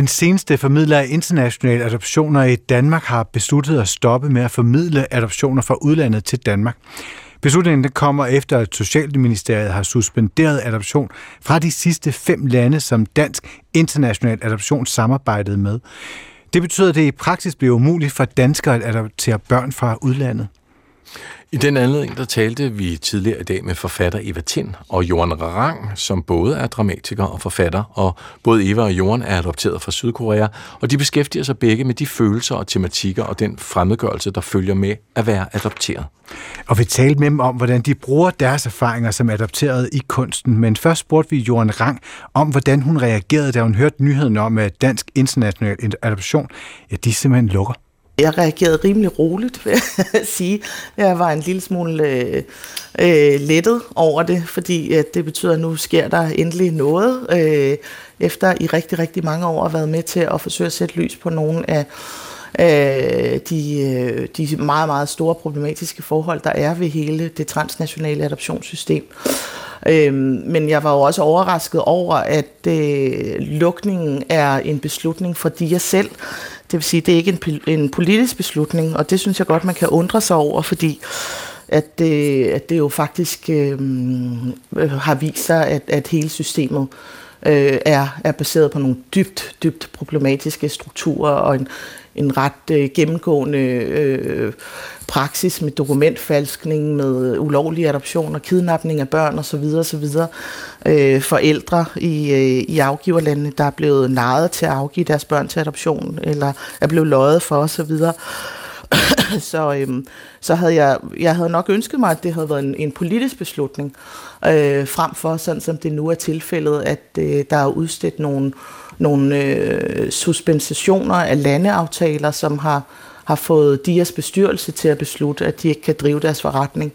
Den seneste formidler af internationale adoptioner i Danmark har besluttet at stoppe med at formidle adoptioner fra udlandet til Danmark. Beslutningen kommer efter, at Socialministeriet har suspenderet adoption fra de sidste fem lande, som Dansk International Adoption samarbejdede med. Det betyder, at det i praksis bliver umuligt for danskere at adoptere børn fra udlandet. I den anledning, der talte vi tidligere i dag med forfatter Eva Tind og Johan Rang, som både er dramatiker og forfatter, og både Eva og Johan er adopteret fra Sydkorea, og de beskæftiger sig begge med de følelser og tematikker og den fremmedgørelse, der følger med at være adopteret. Og vi talte med dem om, hvordan de bruger deres erfaringer som adopteret i kunsten. Men først spurgte vi Johan Rang om, hvordan hun reagerede, da hun hørte nyheden om, at Dansk International Adoption, ja, de simpelthen lukker. Jeg reagerede rimelig roligt, vil jeg sige. Jeg var en lille smule øh, øh, lettet over det, fordi at det betyder, at nu sker der endelig noget, øh, efter i rigtig, rigtig mange år har været med til at forsøge at sætte lys på nogle af øh, de, øh, de meget, meget store problematiske forhold, der er ved hele det transnationale adoptionssystem. Øhm, men jeg var jo også overrasket over, at øh, lukningen er en beslutning for de jeg selv. Det vil sige, det er ikke en, en politisk beslutning, og det synes jeg godt, man kan undre sig over, fordi at det, at det jo faktisk øh, har vist sig, at, at hele systemet øh, er, er baseret på nogle dybt, dybt problematiske strukturer og en, en ret øh, gennemgående øh, praksis med dokumentfalskning, med ulovlige adoptioner, kidnapning af børn osv. osv. Øh, forældre i, øh, i afgiverlandene, der er blevet naret til at afgive deres børn til adoption, eller er blevet løjet for osv. så, øhm, så havde jeg, jeg havde nok ønsket mig, at det havde været en, en politisk beslutning, øh, frem for sådan som det nu er tilfældet, at øh, der er udstedt nogle, nogle øh, suspensationer af landeaftaler, som har, har fået DIAs bestyrelse til at beslutte, at de ikke kan drive deres forretning.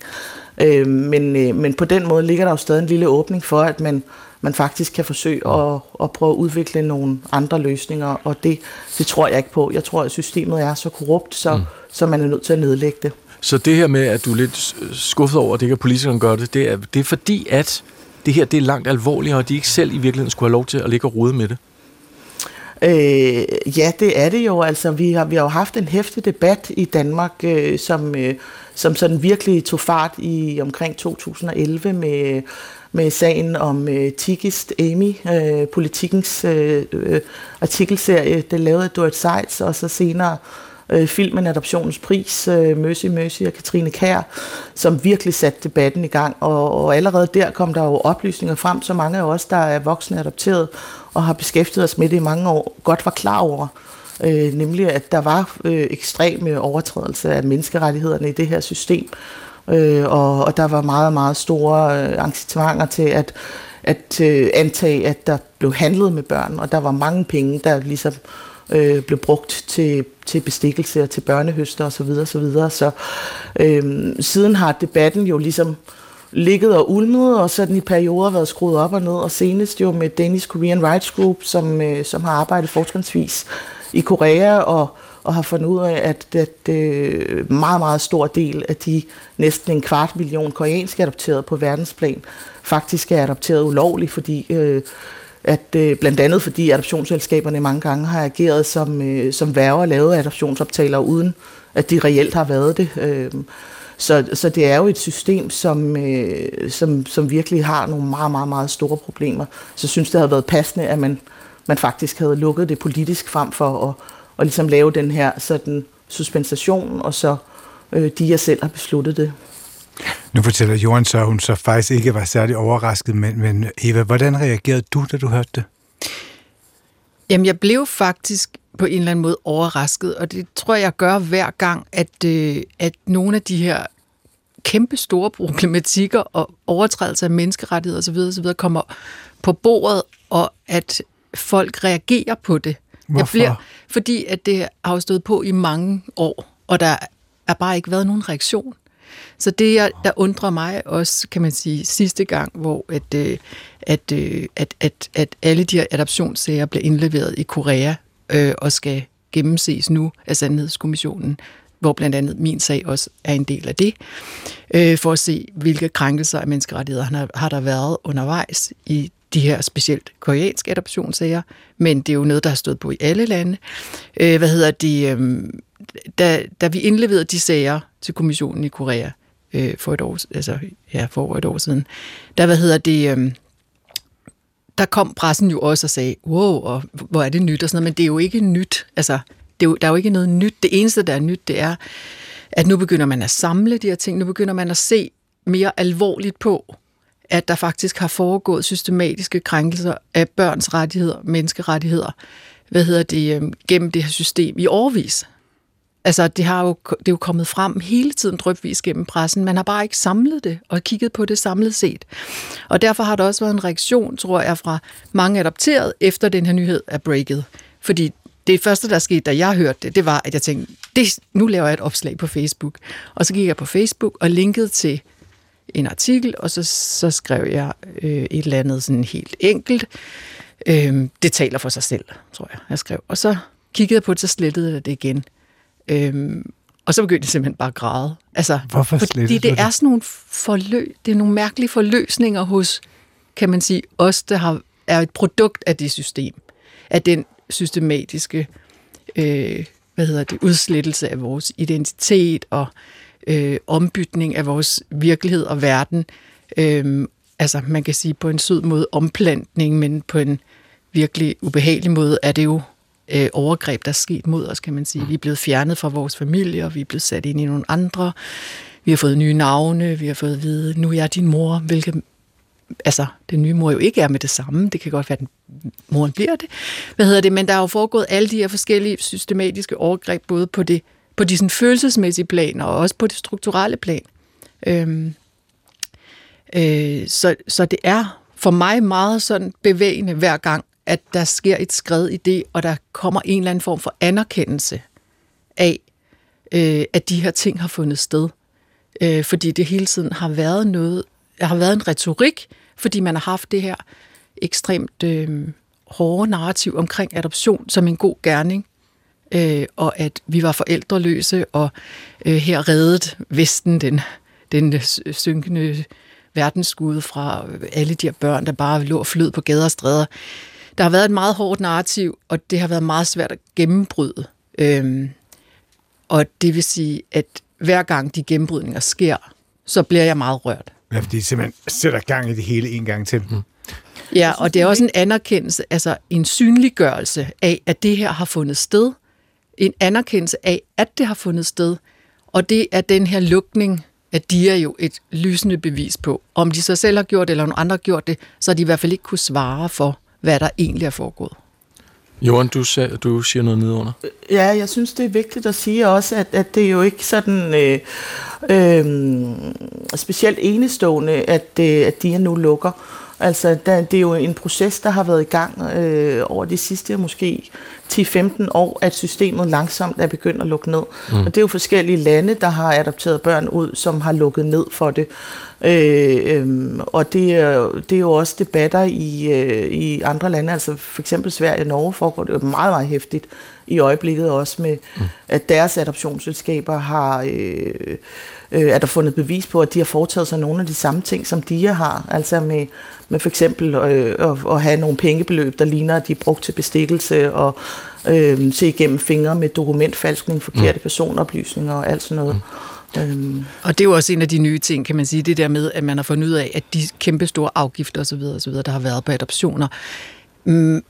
Øh, men, øh, men på den måde ligger der jo stadig en lille åbning for, at man, man faktisk kan forsøge at, at prøve at udvikle nogle andre løsninger, og det, det tror jeg ikke på. Jeg tror, at systemet er så korrupt, så, mm. så man er nødt til at nedlægge det. Så det her med, at du er lidt skuffet over, at det ikke er politikerne gør det, det er, det er fordi, at det her det er langt alvorligere, og de ikke selv i virkeligheden skulle have lov til at ligge og rode med det? Øh, ja, det er det jo. Altså, vi har, vi har jo haft en hæftig debat i Danmark, øh, som, øh, som sådan virkelig tog fart i omkring 2011 med, med sagen om øh, Tigist Amy, øh, politikens øh, øh artikelserie, det lavede Dorit Seitz, og så senere øh, filmen Adoptionens Pris, øh, Mercy Mercy og Katrine Kær, som virkelig satte debatten i gang. Og, og allerede der kom der jo oplysninger frem, så mange af os, der er voksne adopteret og har beskæftiget os med det i mange år, godt var klar over. Øh, nemlig at der var øh, ekstreme overtrædelser af menneskerettighederne i det her system. Øh, og, og der var meget, meget store øh, engagementer til at, at øh, antage, at der blev handlet med børn, og der var mange penge, der ligesom øh, blev brugt til, til bestikkelse og til børnehøster osv. Så, videre, så, videre. så øh, siden har debatten jo ligesom ligget og ulmet, og så den i perioder været skruet op og ned, og senest jo med Danish Korean Rights Group, som, øh, som har arbejdet forskningsvis i Korea, og, og har fundet ud af, at, at øh, meget, meget stor del af de næsten en kvart million koreanske adopterede på verdensplan faktisk er adopteret ulovligt, fordi øh, at øh, blandt andet fordi adoptionsselskaberne mange gange har ageret som, øh, som værger og lavet adoptionsoptaler, uden at de reelt har været det. Øh, så, så det er jo et system, som, øh, som, som virkelig har nogle meget, meget, meget store problemer. Så jeg synes, det havde været passende, at man, man faktisk havde lukket det politisk frem for at, at ligesom lave den her sådan, suspensation, og så øh, de, jeg selv har besluttet det. Nu fortæller Johan så, at hun så faktisk ikke var særlig overrasket, men, men Eva, hvordan reagerede du, da du hørte det? Jamen, jeg blev faktisk på en eller anden måde overrasket, og det tror jeg gør hver gang, at, øh, at nogle af de her kæmpe store problematikker og overtrædelser af menneskerettigheder osv. osv. kommer på bordet, og at folk reagerer på det. Jeg Hvorfor? bliver, fordi at det har stået på i mange år, og der er bare ikke været nogen reaktion. Så det, jeg- der undrer mig også, kan man sige, sidste gang, hvor at, øh, at, øh, at, at, at alle de her adoptionssager blev indleveret i Korea øh, og skal gennemses nu af Sandhedskommissionen, hvor blandt andet min sag også er en del af det, øh, for at se, hvilke krænkelser af menneskerettigheder har, har der været undervejs i de her specielt koreanske adoptionssager, men det er jo noget, der har stået på i alle lande. Øh, hvad hedder det? Øh, da, da vi indleverede de sager til kommissionen i Korea øh, for et år, altså ja, for over et år siden, der hvad hedder det, øh, der kom pressen jo også og sagde, wow, og hvor er det nyt og sådan noget, men det er jo ikke nyt. Altså, det er jo, der er jo ikke noget nyt. Det eneste, der er nyt, det er, at nu begynder man at samle de her ting, nu begynder man at se mere alvorligt på, at der faktisk har foregået systematiske krænkelser af børns rettigheder, menneskerettigheder, hvad hedder det, øhm, gennem det her system i årvis. Altså, det, har jo, det er jo kommet frem hele tiden drøbvis gennem pressen. Man har bare ikke samlet det og kigget på det samlet set. Og derfor har der også været en reaktion, tror jeg, fra mange adopteret, efter den her nyhed er breaket. Fordi det første, der skete, da jeg hørte det, det var, at jeg tænkte, det, nu laver jeg et opslag på Facebook. Og så gik jeg på Facebook og linkede til en artikel, og så, så skrev jeg øh, et eller andet sådan helt enkelt. Øh, det taler for sig selv, tror jeg, jeg skrev. Og så kiggede jeg på det, så slettede jeg det igen. Øhm, og så begyndte jeg simpelthen bare at græde. Altså, Hvorfor fordi du det er det? sådan nogle forløb, det er nogle mærkelige forløsninger hos, kan man sige, os, der har, er et produkt af det system. Af den systematiske, øh, hvad hedder det, udslettelse af vores identitet og øh, ombytning af vores virkelighed og verden. Øh, altså, man kan sige på en sød måde omplantning, men på en virkelig ubehagelig måde er det jo øh, overgreb, der er sket mod os, kan man sige. Vi er blevet fjernet fra vores familie, og vi er blevet sat ind i nogle andre. Vi har fået nye navne, vi har fået at vide, nu er jeg din mor, hvilket altså, den nye mor jo ikke er med det samme. Det kan godt være, at den, moren bliver det. Hvad hedder det? Men der er jo foregået alle de her forskellige systematiske overgreb, både på det på de sådan følelsesmæssige plan, og også på det strukturelle plan. Øhm, øh, så, så det er for mig meget sådan bevægende hver gang, at der sker et skred i det, og der kommer en eller anden form for anerkendelse af, øh, at de her ting har fundet sted. Øh, fordi det hele tiden har været noget, har været en retorik, fordi man har haft det her ekstremt øh, hårde narrativ omkring adoption som en god gerning, øh, og at vi var forældreløse, og øh, her reddet Vesten den, den synkende verdensskud fra alle de her børn, der bare lå og flød på gader og stræder. Der har været et meget hårdt narrativ, og det har været meget svært at gennembryde. Øhm, og det vil sige, at hver gang de gennembrydninger sker, så bliver jeg meget rørt. Ja, fordi det simpelthen sætter gang i det hele en gang til. Mm. Ja, og det er også en anerkendelse, altså en synliggørelse af, at det her har fundet sted. En anerkendelse af, at det har fundet sted. Og det er den her lukning, at de er jo et lysende bevis på. Om de så selv har gjort det, eller nogen andre har gjort det, så har de i hvert fald ikke kunne svare for, hvad der egentlig er foregået. Johan, du, sag, du siger noget nedenunder. Ja, jeg synes, det er vigtigt at sige også, at, at det er jo ikke sådan øh, øh, specielt enestående, at, øh, at de her nu lukker. Altså, der, det er jo en proces, der har været i gang øh, over de sidste måske 10-15 år, at systemet langsomt er begyndt at lukke ned. Mm. Og det er jo forskellige lande, der har adopteret børn ud, som har lukket ned for det. Øh, øh, og det er, det er jo også debatter i, øh, i andre lande, altså for eksempel Sverige og Norge foregår det jo meget, meget hæftigt i øjeblikket også med, mm. at deres adoptionsselskaber har, øh, øh, er der fundet bevis på, at de har foretaget sig nogle af de samme ting, som de har, altså med, med for eksempel øh, at, at have nogle pengebeløb, der ligner, at de er brugt til bestikkelse, og øh, se igennem fingre med dokumentfalskning, forkerte mm. personoplysninger og alt sådan noget. Mm. Øhm. Og det er jo også en af de nye ting, kan man sige, det der med, at man har fundet ud af, at de kæmpe store afgifter osv., osv. der har været på adoptioner, mm,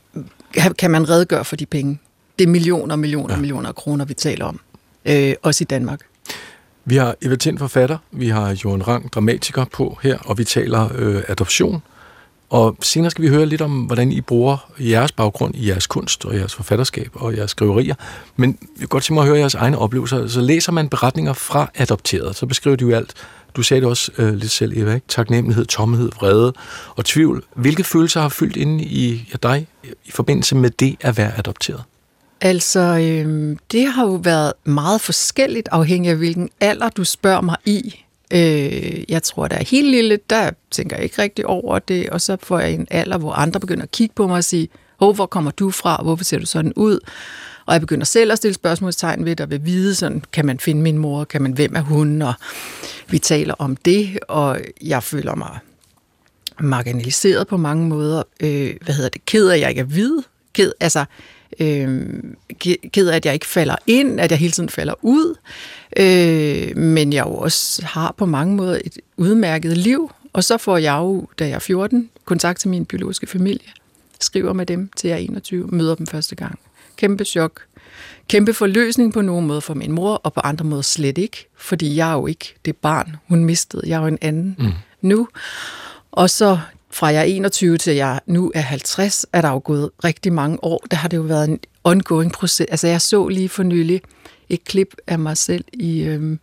kan man redegøre for de penge? Det er millioner millioner ja. millioner af kroner, vi taler om. Øh, også i Danmark. Vi har Eva Tind, forfatter, vi har Johan Rang, dramatiker på her, og vi taler øh, adoption. Og senere skal vi høre lidt om, hvordan I bruger jeres baggrund i jeres kunst og jeres forfatterskab og jeres skriverier. Men jeg kan godt tænke mig at høre jeres egne oplevelser. Så læser man beretninger fra adopteret, så beskriver de jo alt du sagde det også øh, lidt selv, Eva, ikke? taknemmelighed, tomhed, vrede og tvivl. Hvilke følelser har fyldt inde i ja, dig i forbindelse med det at være adopteret? Altså, øh, det har jo været meget forskelligt afhængig af, hvilken alder du spørger mig i. Øh, jeg tror, der er helt lille, der tænker jeg ikke rigtig over det, og så får jeg en alder, hvor andre begynder at kigge på mig og sige, Hov, hvor kommer du fra, hvorfor ser du sådan ud? Og jeg begynder selv at stille spørgsmålstegn ved det, og vil vide, sådan, kan man finde min mor, kan man, hvem er hun, og vi taler om det, og jeg føler mig marginaliseret på mange måder. Øh, hvad hedder det? Ked af, at jeg ikke er hvid. Ked, altså, øh, ked af, at jeg ikke falder ind, at jeg hele tiden falder ud. Øh, men jeg jo også har på mange måder et udmærket liv. Og så får jeg jo, da jeg er 14, kontakt til min biologiske familie. Skriver med dem til jeg er 21, møder dem første gang. Kæmpe chok. Kæmpe forløsning på nogen måde for min mor, og på andre måder slet ikke. Fordi jeg er jo ikke det barn, hun mistede. Jeg er jo en anden mm. nu. Og så fra jeg er 21 til jeg nu er 50, er der jo gået rigtig mange år. Der har det jo været en ongoing proces. Altså jeg så lige for nylig et klip af mig selv i, øhm,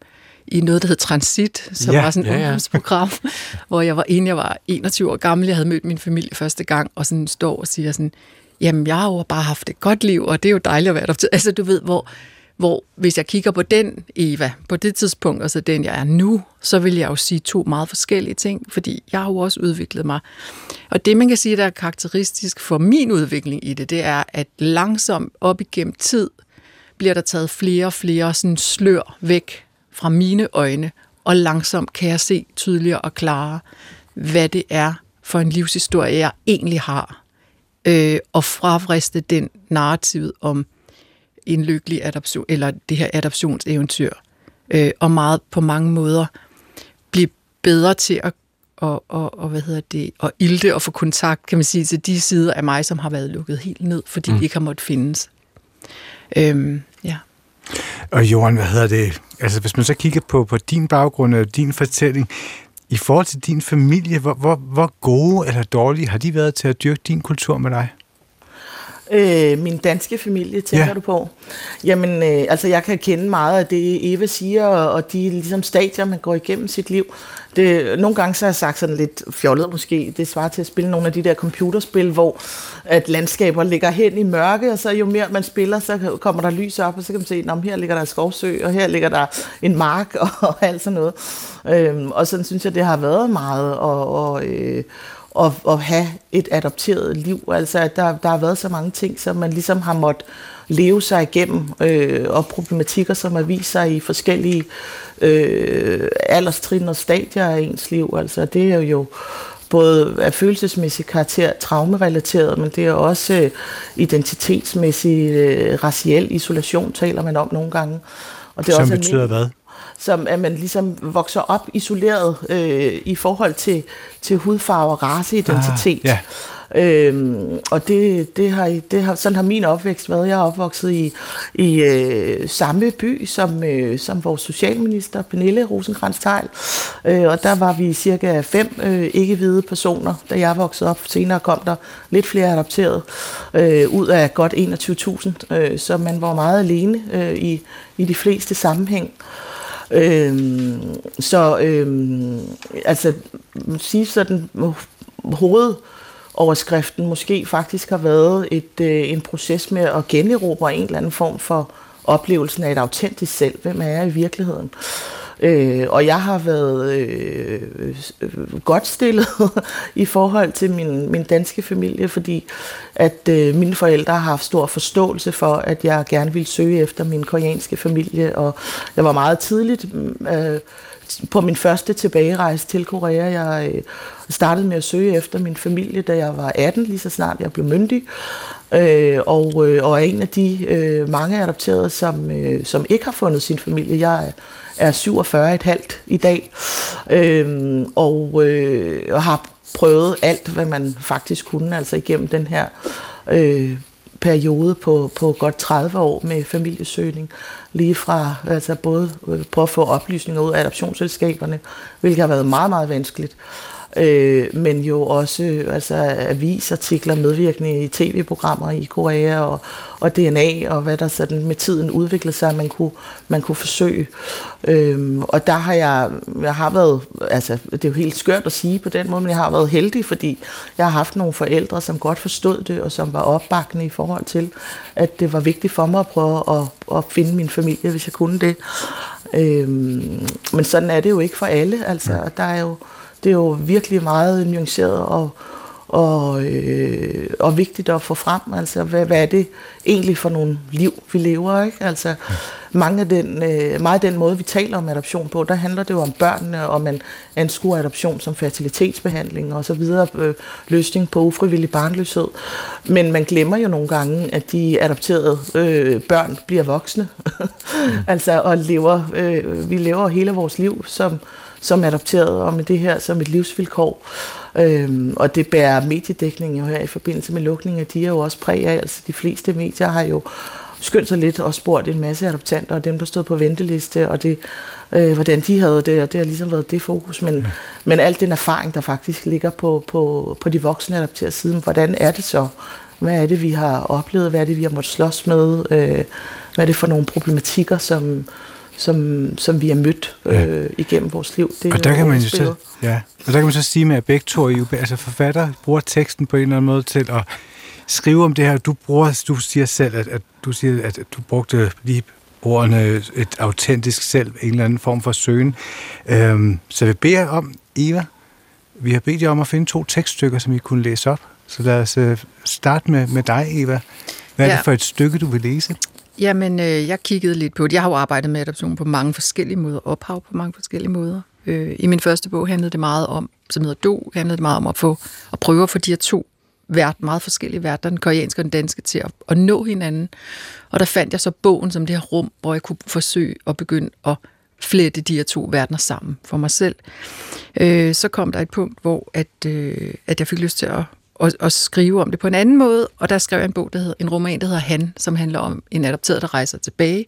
i noget, der hed Transit, som ja, var sådan et ja, ja. hvor jeg var inde, jeg var 21 år gammel, jeg havde mødt min familie første gang, og sådan står og siger sådan, jamen jeg har jo bare haft et godt liv, og det er jo dejligt at være der. Altså du ved, hvor, hvor hvis jeg kigger på den Eva, på det tidspunkt, og så den jeg er nu, så vil jeg jo sige to meget forskellige ting, fordi jeg har jo også udviklet mig. Og det man kan sige, der er karakteristisk for min udvikling i det, det er, at langsomt op igennem tid, bliver der taget flere og flere sådan slør væk fra mine øjne, og langsomt kan jeg se tydeligere og klarere, hvad det er for en livshistorie, jeg egentlig har. Øh, og fravriste den narrativ om en lykkelig adoption, eller det her adoptionseventyr, øh, og meget på mange måder blive bedre til at og, og, og hvad hedder det, og ilte og få kontakt, kan man sige, til de sider af mig, som har været lukket helt ned, fordi mm. de ikke har måttet findes. Øhm. Og Johan, hvad hedder det? Altså, hvis man så kigger på, på din baggrund og din fortælling, i forhold til din familie, hvor, hvor, hvor gode eller dårlige har de været til at dyrke din kultur med dig? Øh, min danske familie, tænker ja. du på? Jamen, øh, altså jeg kan kende meget af det, Eva siger, og de ligesom stadier, man går igennem sit liv. Det, nogle gange så har jeg sagt sådan lidt fjollet måske, det svarer til at spille nogle af de der computerspil, hvor at landskaber ligger hen i mørke, og så jo mere man spiller, så kommer der lys op, og så kan man se, at her ligger der en skovsø, og her ligger der en mark, og, og alt sådan noget. Øhm, og sådan synes jeg, det har været meget, og, og øh, at, at have et adopteret liv. Altså, at der, der har været så mange ting, som man ligesom har måttet leve sig igennem, øh, og problematikker, som har vist sig i forskellige øh, alderstrin og stadier af ens liv. Altså, det er jo både af følelsesmæssig karakter, traumerelateret, men det er også øh, identitetsmæssig, øh, raciel isolation, taler man om nogle gange. Og det er som også betyder hvad? Som at man ligesom vokser op isoleret øh, i forhold til, til hudfarve og raceidentitet. Ah, ja. Øhm, og det, det har, det har, sådan har min opvækst været. Jeg er opvokset i, i øh, samme by som, øh, som vores socialminister, Pernille rosenkrantz teil øh, og der var vi cirka fem øh, ikke-hvide personer, da jeg voksede op. Senere kom der lidt flere adopteret øh, ud af godt 21.000, øh, så man var meget alene øh, i, i de fleste sammenhæng. Øhm, så øhm, altså, sige sådan, hovedoverskriften måske faktisk har været et, øh, en proces med at generobre en eller anden form for oplevelsen af et autentisk selv. Hvem er jeg i virkeligheden? Øh, Øh, og jeg har været øh, øh godt stillet i forhold til min, min danske familie, fordi at øh, mine forældre har haft stor forståelse for, at jeg gerne ville søge efter min koreanske familie, og jeg var meget tidligt øh, på min første tilbagerejse til Korea. Jeg øh, startede med at søge efter min familie, da jeg var 18, lige så snart jeg blev myndig. Øh, og, øh, og er en af de øh, mange adopterede, som, øh, som ikke har fundet sin familie. Jeg er er 47 et halvt i dag, øh, og, øh, og har prøvet alt, hvad man faktisk kunne, altså igennem den her øh, periode på, på godt 30 år med familiesøgning, lige fra altså både øh, prøve at få oplysninger ud af adoptionsselskaberne, hvilket har været meget, meget vanskeligt, øh, men jo også altså, avisartikler, medvirkning i tv-programmer i Korea og, og DNA, og hvad der sådan med tiden udviklede sig, man kunne, man kunne forsøge. Øhm, og der har jeg, jeg har været, altså det er jo helt skørt at sige på den måde, men jeg har været heldig, fordi jeg har haft nogle forældre, som godt forstod det, og som var opbakkende i forhold til, at det var vigtigt for mig at prøve at, at finde min familie, hvis jeg kunne det. Øhm, men sådan er det jo ikke for alle, altså der er jo, det er jo virkelig meget nuanceret og, og, øh, og vigtigt at få frem, altså hvad, hvad er det egentlig for nogle liv, vi lever, ikke? Altså mange af den, øh, meget af den måde, vi taler om adoption på, der handler det jo om børnene, og man anskuer adoption som fertilitetsbehandling og så videre, øh, løsning på ufrivillig barnløshed. Men man glemmer jo nogle gange, at de adopterede øh, børn bliver voksne, altså og lever, øh, vi lever hele vores liv som, som adopteret, og med det her som et livsvilkår. Øhm, og det bærer mediedækningen jo her i forbindelse med lukningen, de er jo også præg af. Altså de fleste medier har jo skyndt sig lidt og spurgt en masse adoptanter, og dem, der stod på venteliste, og det, øh, hvordan de havde det, og det har ligesom været det fokus. Men, ja. men al den erfaring, der faktisk ligger på, på, på de voksne adopterede siden, hvordan er det så? Hvad er det, vi har oplevet? Hvad er det, vi har måttet slås med? Øh, hvad er det for nogle problematikker, som, som, som vi har mødt øh, ja. igennem vores liv. Det og der kan man jo så, ja, og der kan man så sige med, at begge to, altså forfatter bruger teksten på en eller anden måde til at skrive om det her. Du bruger, du siger selv, at, at du siger, at du brugte lige ordene et autentisk selv, en eller anden form for søgen. Øhm, så vi beder om, Eva, vi har bedt jer om at finde to tekststykker, som I kunne læse op. Så lad os uh, starte med, med dig, Eva. Hvad er ja. det for et stykke, du vil læse? Jamen, øh, jeg kiggede lidt på det. Jeg har jo arbejdet med adoption på mange forskellige måder, ophav på mange forskellige måder. Øh, I min første bog handlede det meget om, som hedder Do, handlede det meget om at, få, at prøve at få de her to vært, meget forskellige verdener, den koreanske og den danske, til at, at nå hinanden. Og der fandt jeg så bogen som det her rum, hvor jeg kunne forsøge at begynde at flette de her to verdener sammen for mig selv. Øh, så kom der et punkt, hvor at, øh, at jeg fik lyst til at og, og skrive om det på en anden måde, og der skrev jeg en bog, der hedder, en roman, der hedder Han, som handler om en adopteret, der rejser tilbage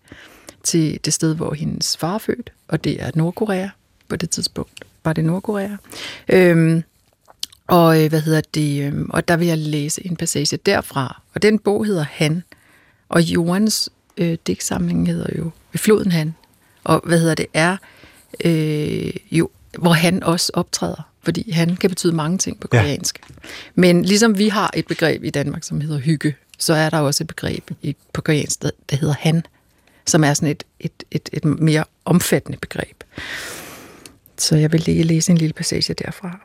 til det sted, hvor hendes far er født, og det er Nordkorea på det tidspunkt. Var det Nordkorea? Øhm, og øh, hvad hedder det? Øhm, og der vil jeg læse en passage derfra. Og den bog hedder Han, og Jorens øh, digtsamling hedder jo Ved floden Han. Og hvad hedder det? Er øh, jo, hvor han også optræder fordi han kan betyde mange ting på koreansk. Ja. Men ligesom vi har et begreb i Danmark, som hedder hygge, så er der også et begreb i, på koreansk, der, der hedder han, som er sådan et, et, et, et mere omfattende begreb. Så jeg vil lige læse en lille passage derfra.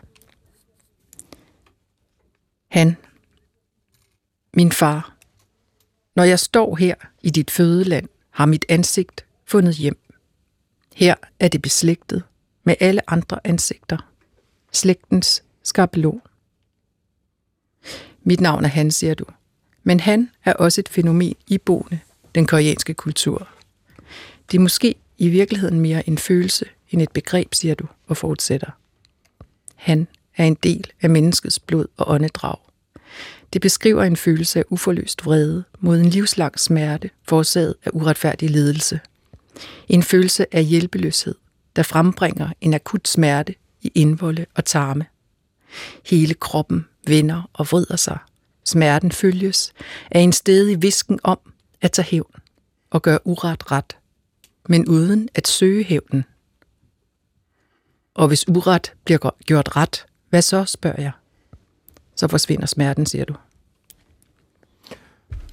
Han, min far, når jeg står her i dit fødeland, har mit ansigt fundet hjem. Her er det beslægtet med alle andre ansigter slægtens skabelon. Mit navn er Han, siger du. Men han er også et fænomen i boende, den koreanske kultur. Det er måske i virkeligheden mere en følelse end et begreb, siger du, og fortsætter. Han er en del af menneskets blod og åndedrag. Det beskriver en følelse af uforløst vrede mod en livslang smerte, forårsaget af uretfærdig lidelse. En følelse af hjælpeløshed, der frembringer en akut smerte i indvolde og tarme. Hele kroppen vender og vrider sig. Smerten følges af en stedig visken om at tage hævn og gøre uret ret, men uden at søge hævnen. Og hvis uret bliver gjort ret, hvad så, spørger jeg. Så forsvinder smerten, siger du.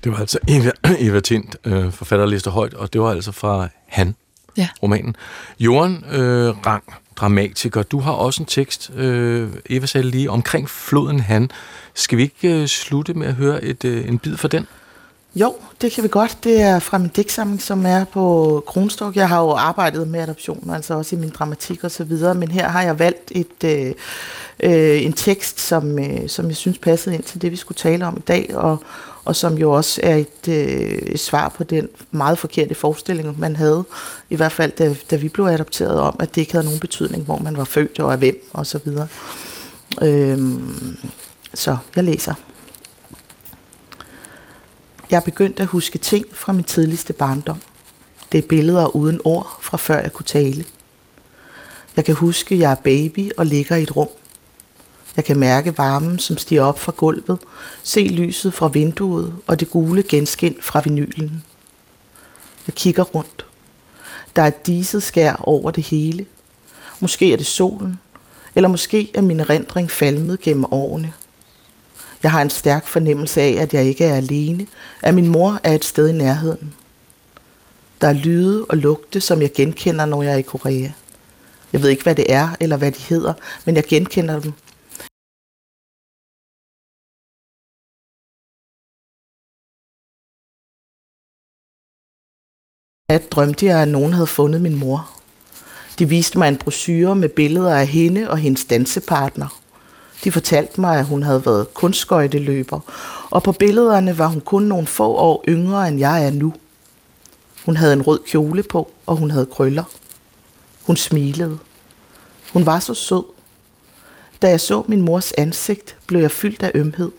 Det var altså Eva, Eva Tint, øh, forfatterliste højt, og det var altså fra Han, ja. romanen. Jorden øh, Rang, dramatiker. Du har også en tekst, øh, Eva sagde lige, omkring floden Han. Skal vi ikke øh, slutte med at høre et, øh, en bid for den? Jo, det kan vi godt. Det er fra min digtsamling, som er på Kronstok. Jeg har jo arbejdet med adoption, altså også i min dramatik og så videre, men her har jeg valgt et, øh, øh, en tekst, som, øh, som jeg synes passede ind til det, vi skulle tale om i dag, og, og som jo også er et, øh, et svar på den meget forkerte forestilling, man havde, i hvert fald da, da vi blev adopteret om, at det ikke havde nogen betydning, hvor man var født og af hvem og så videre. Øhm, så jeg læser. Jeg er begyndt at huske ting fra min tidligste barndom. Det er billeder uden ord fra før jeg kunne tale. Jeg kan huske, at jeg er baby og ligger i et rum. Jeg kan mærke varmen, som stiger op fra gulvet, se lyset fra vinduet og det gule genskin fra vinylen. Jeg kigger rundt. Der er et diset skær over det hele. Måske er det solen, eller måske er min erindring falmet gennem årene. Jeg har en stærk fornemmelse af, at jeg ikke er alene, at min mor er et sted i nærheden. Der er lyde og lugte, som jeg genkender, når jeg er i Korea. Jeg ved ikke, hvad det er, eller hvad de hedder, men jeg genkender dem. At drømte jeg, at nogen havde fundet min mor. De viste mig en brochure med billeder af hende og hendes dansepartner. De fortalte mig, at hun havde været kunstskøjteløber, og på billederne var hun kun nogle få år yngre, end jeg er nu. Hun havde en rød kjole på, og hun havde krøller. Hun smilede. Hun var så sød. Da jeg så min mors ansigt, blev jeg fyldt af ømhed.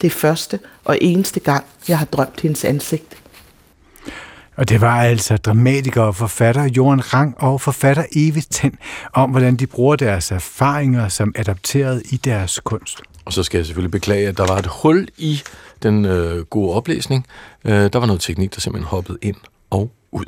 Det er første og eneste gang, jeg har drømt hendes ansigt. Og det var altså dramatiker og forfatter Johan Rang og forfatter Eve Ten om, hvordan de bruger deres erfaringer som adapteret i deres kunst. Og så skal jeg selvfølgelig beklage, at der var et hul i den øh, gode oplæsning. Øh, der var noget teknik, der simpelthen hoppede ind og ud.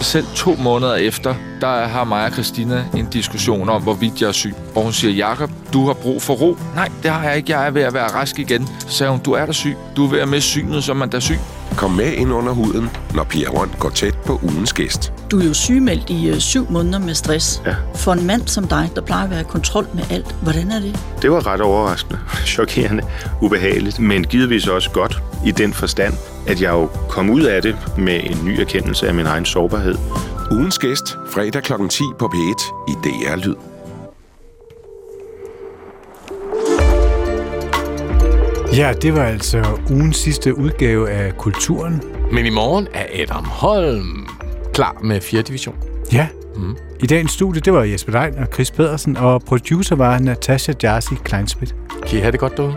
Selv to måneder efter, der har mig og Christina en diskussion om, hvorvidt jeg er syg. Og hun siger, Jakob, du har brug for ro. Nej, det har jeg ikke. Jeg er ved at være rask igen. Så sagde hun, du er da syg. Du er ved at miste synet, som man er syg. Kom med ind under huden, når Pia Rønt går tæt på ugens gæst. Du er jo sygemeldt i øh, syv måneder med stress. Ja. For en mand som dig, der plejer at være i kontrol med alt, hvordan er det? Det var ret overraskende, chokerende, ubehageligt, men givetvis også godt i den forstand, at jeg jo kom ud af det med en ny erkendelse af min egen sårbarhed. Ugens gæst, fredag kl. 10 på P1 i DR Lyd. Ja, det var altså ugens sidste udgave af Kulturen. Men i morgen er Adam Holm klar med 4. division. Ja. Mm. I dagens studie, det var Jesper Lein og Chris Pedersen, og producer var Natasha Jarsi Kleinsmith. Kan I have det godt derude?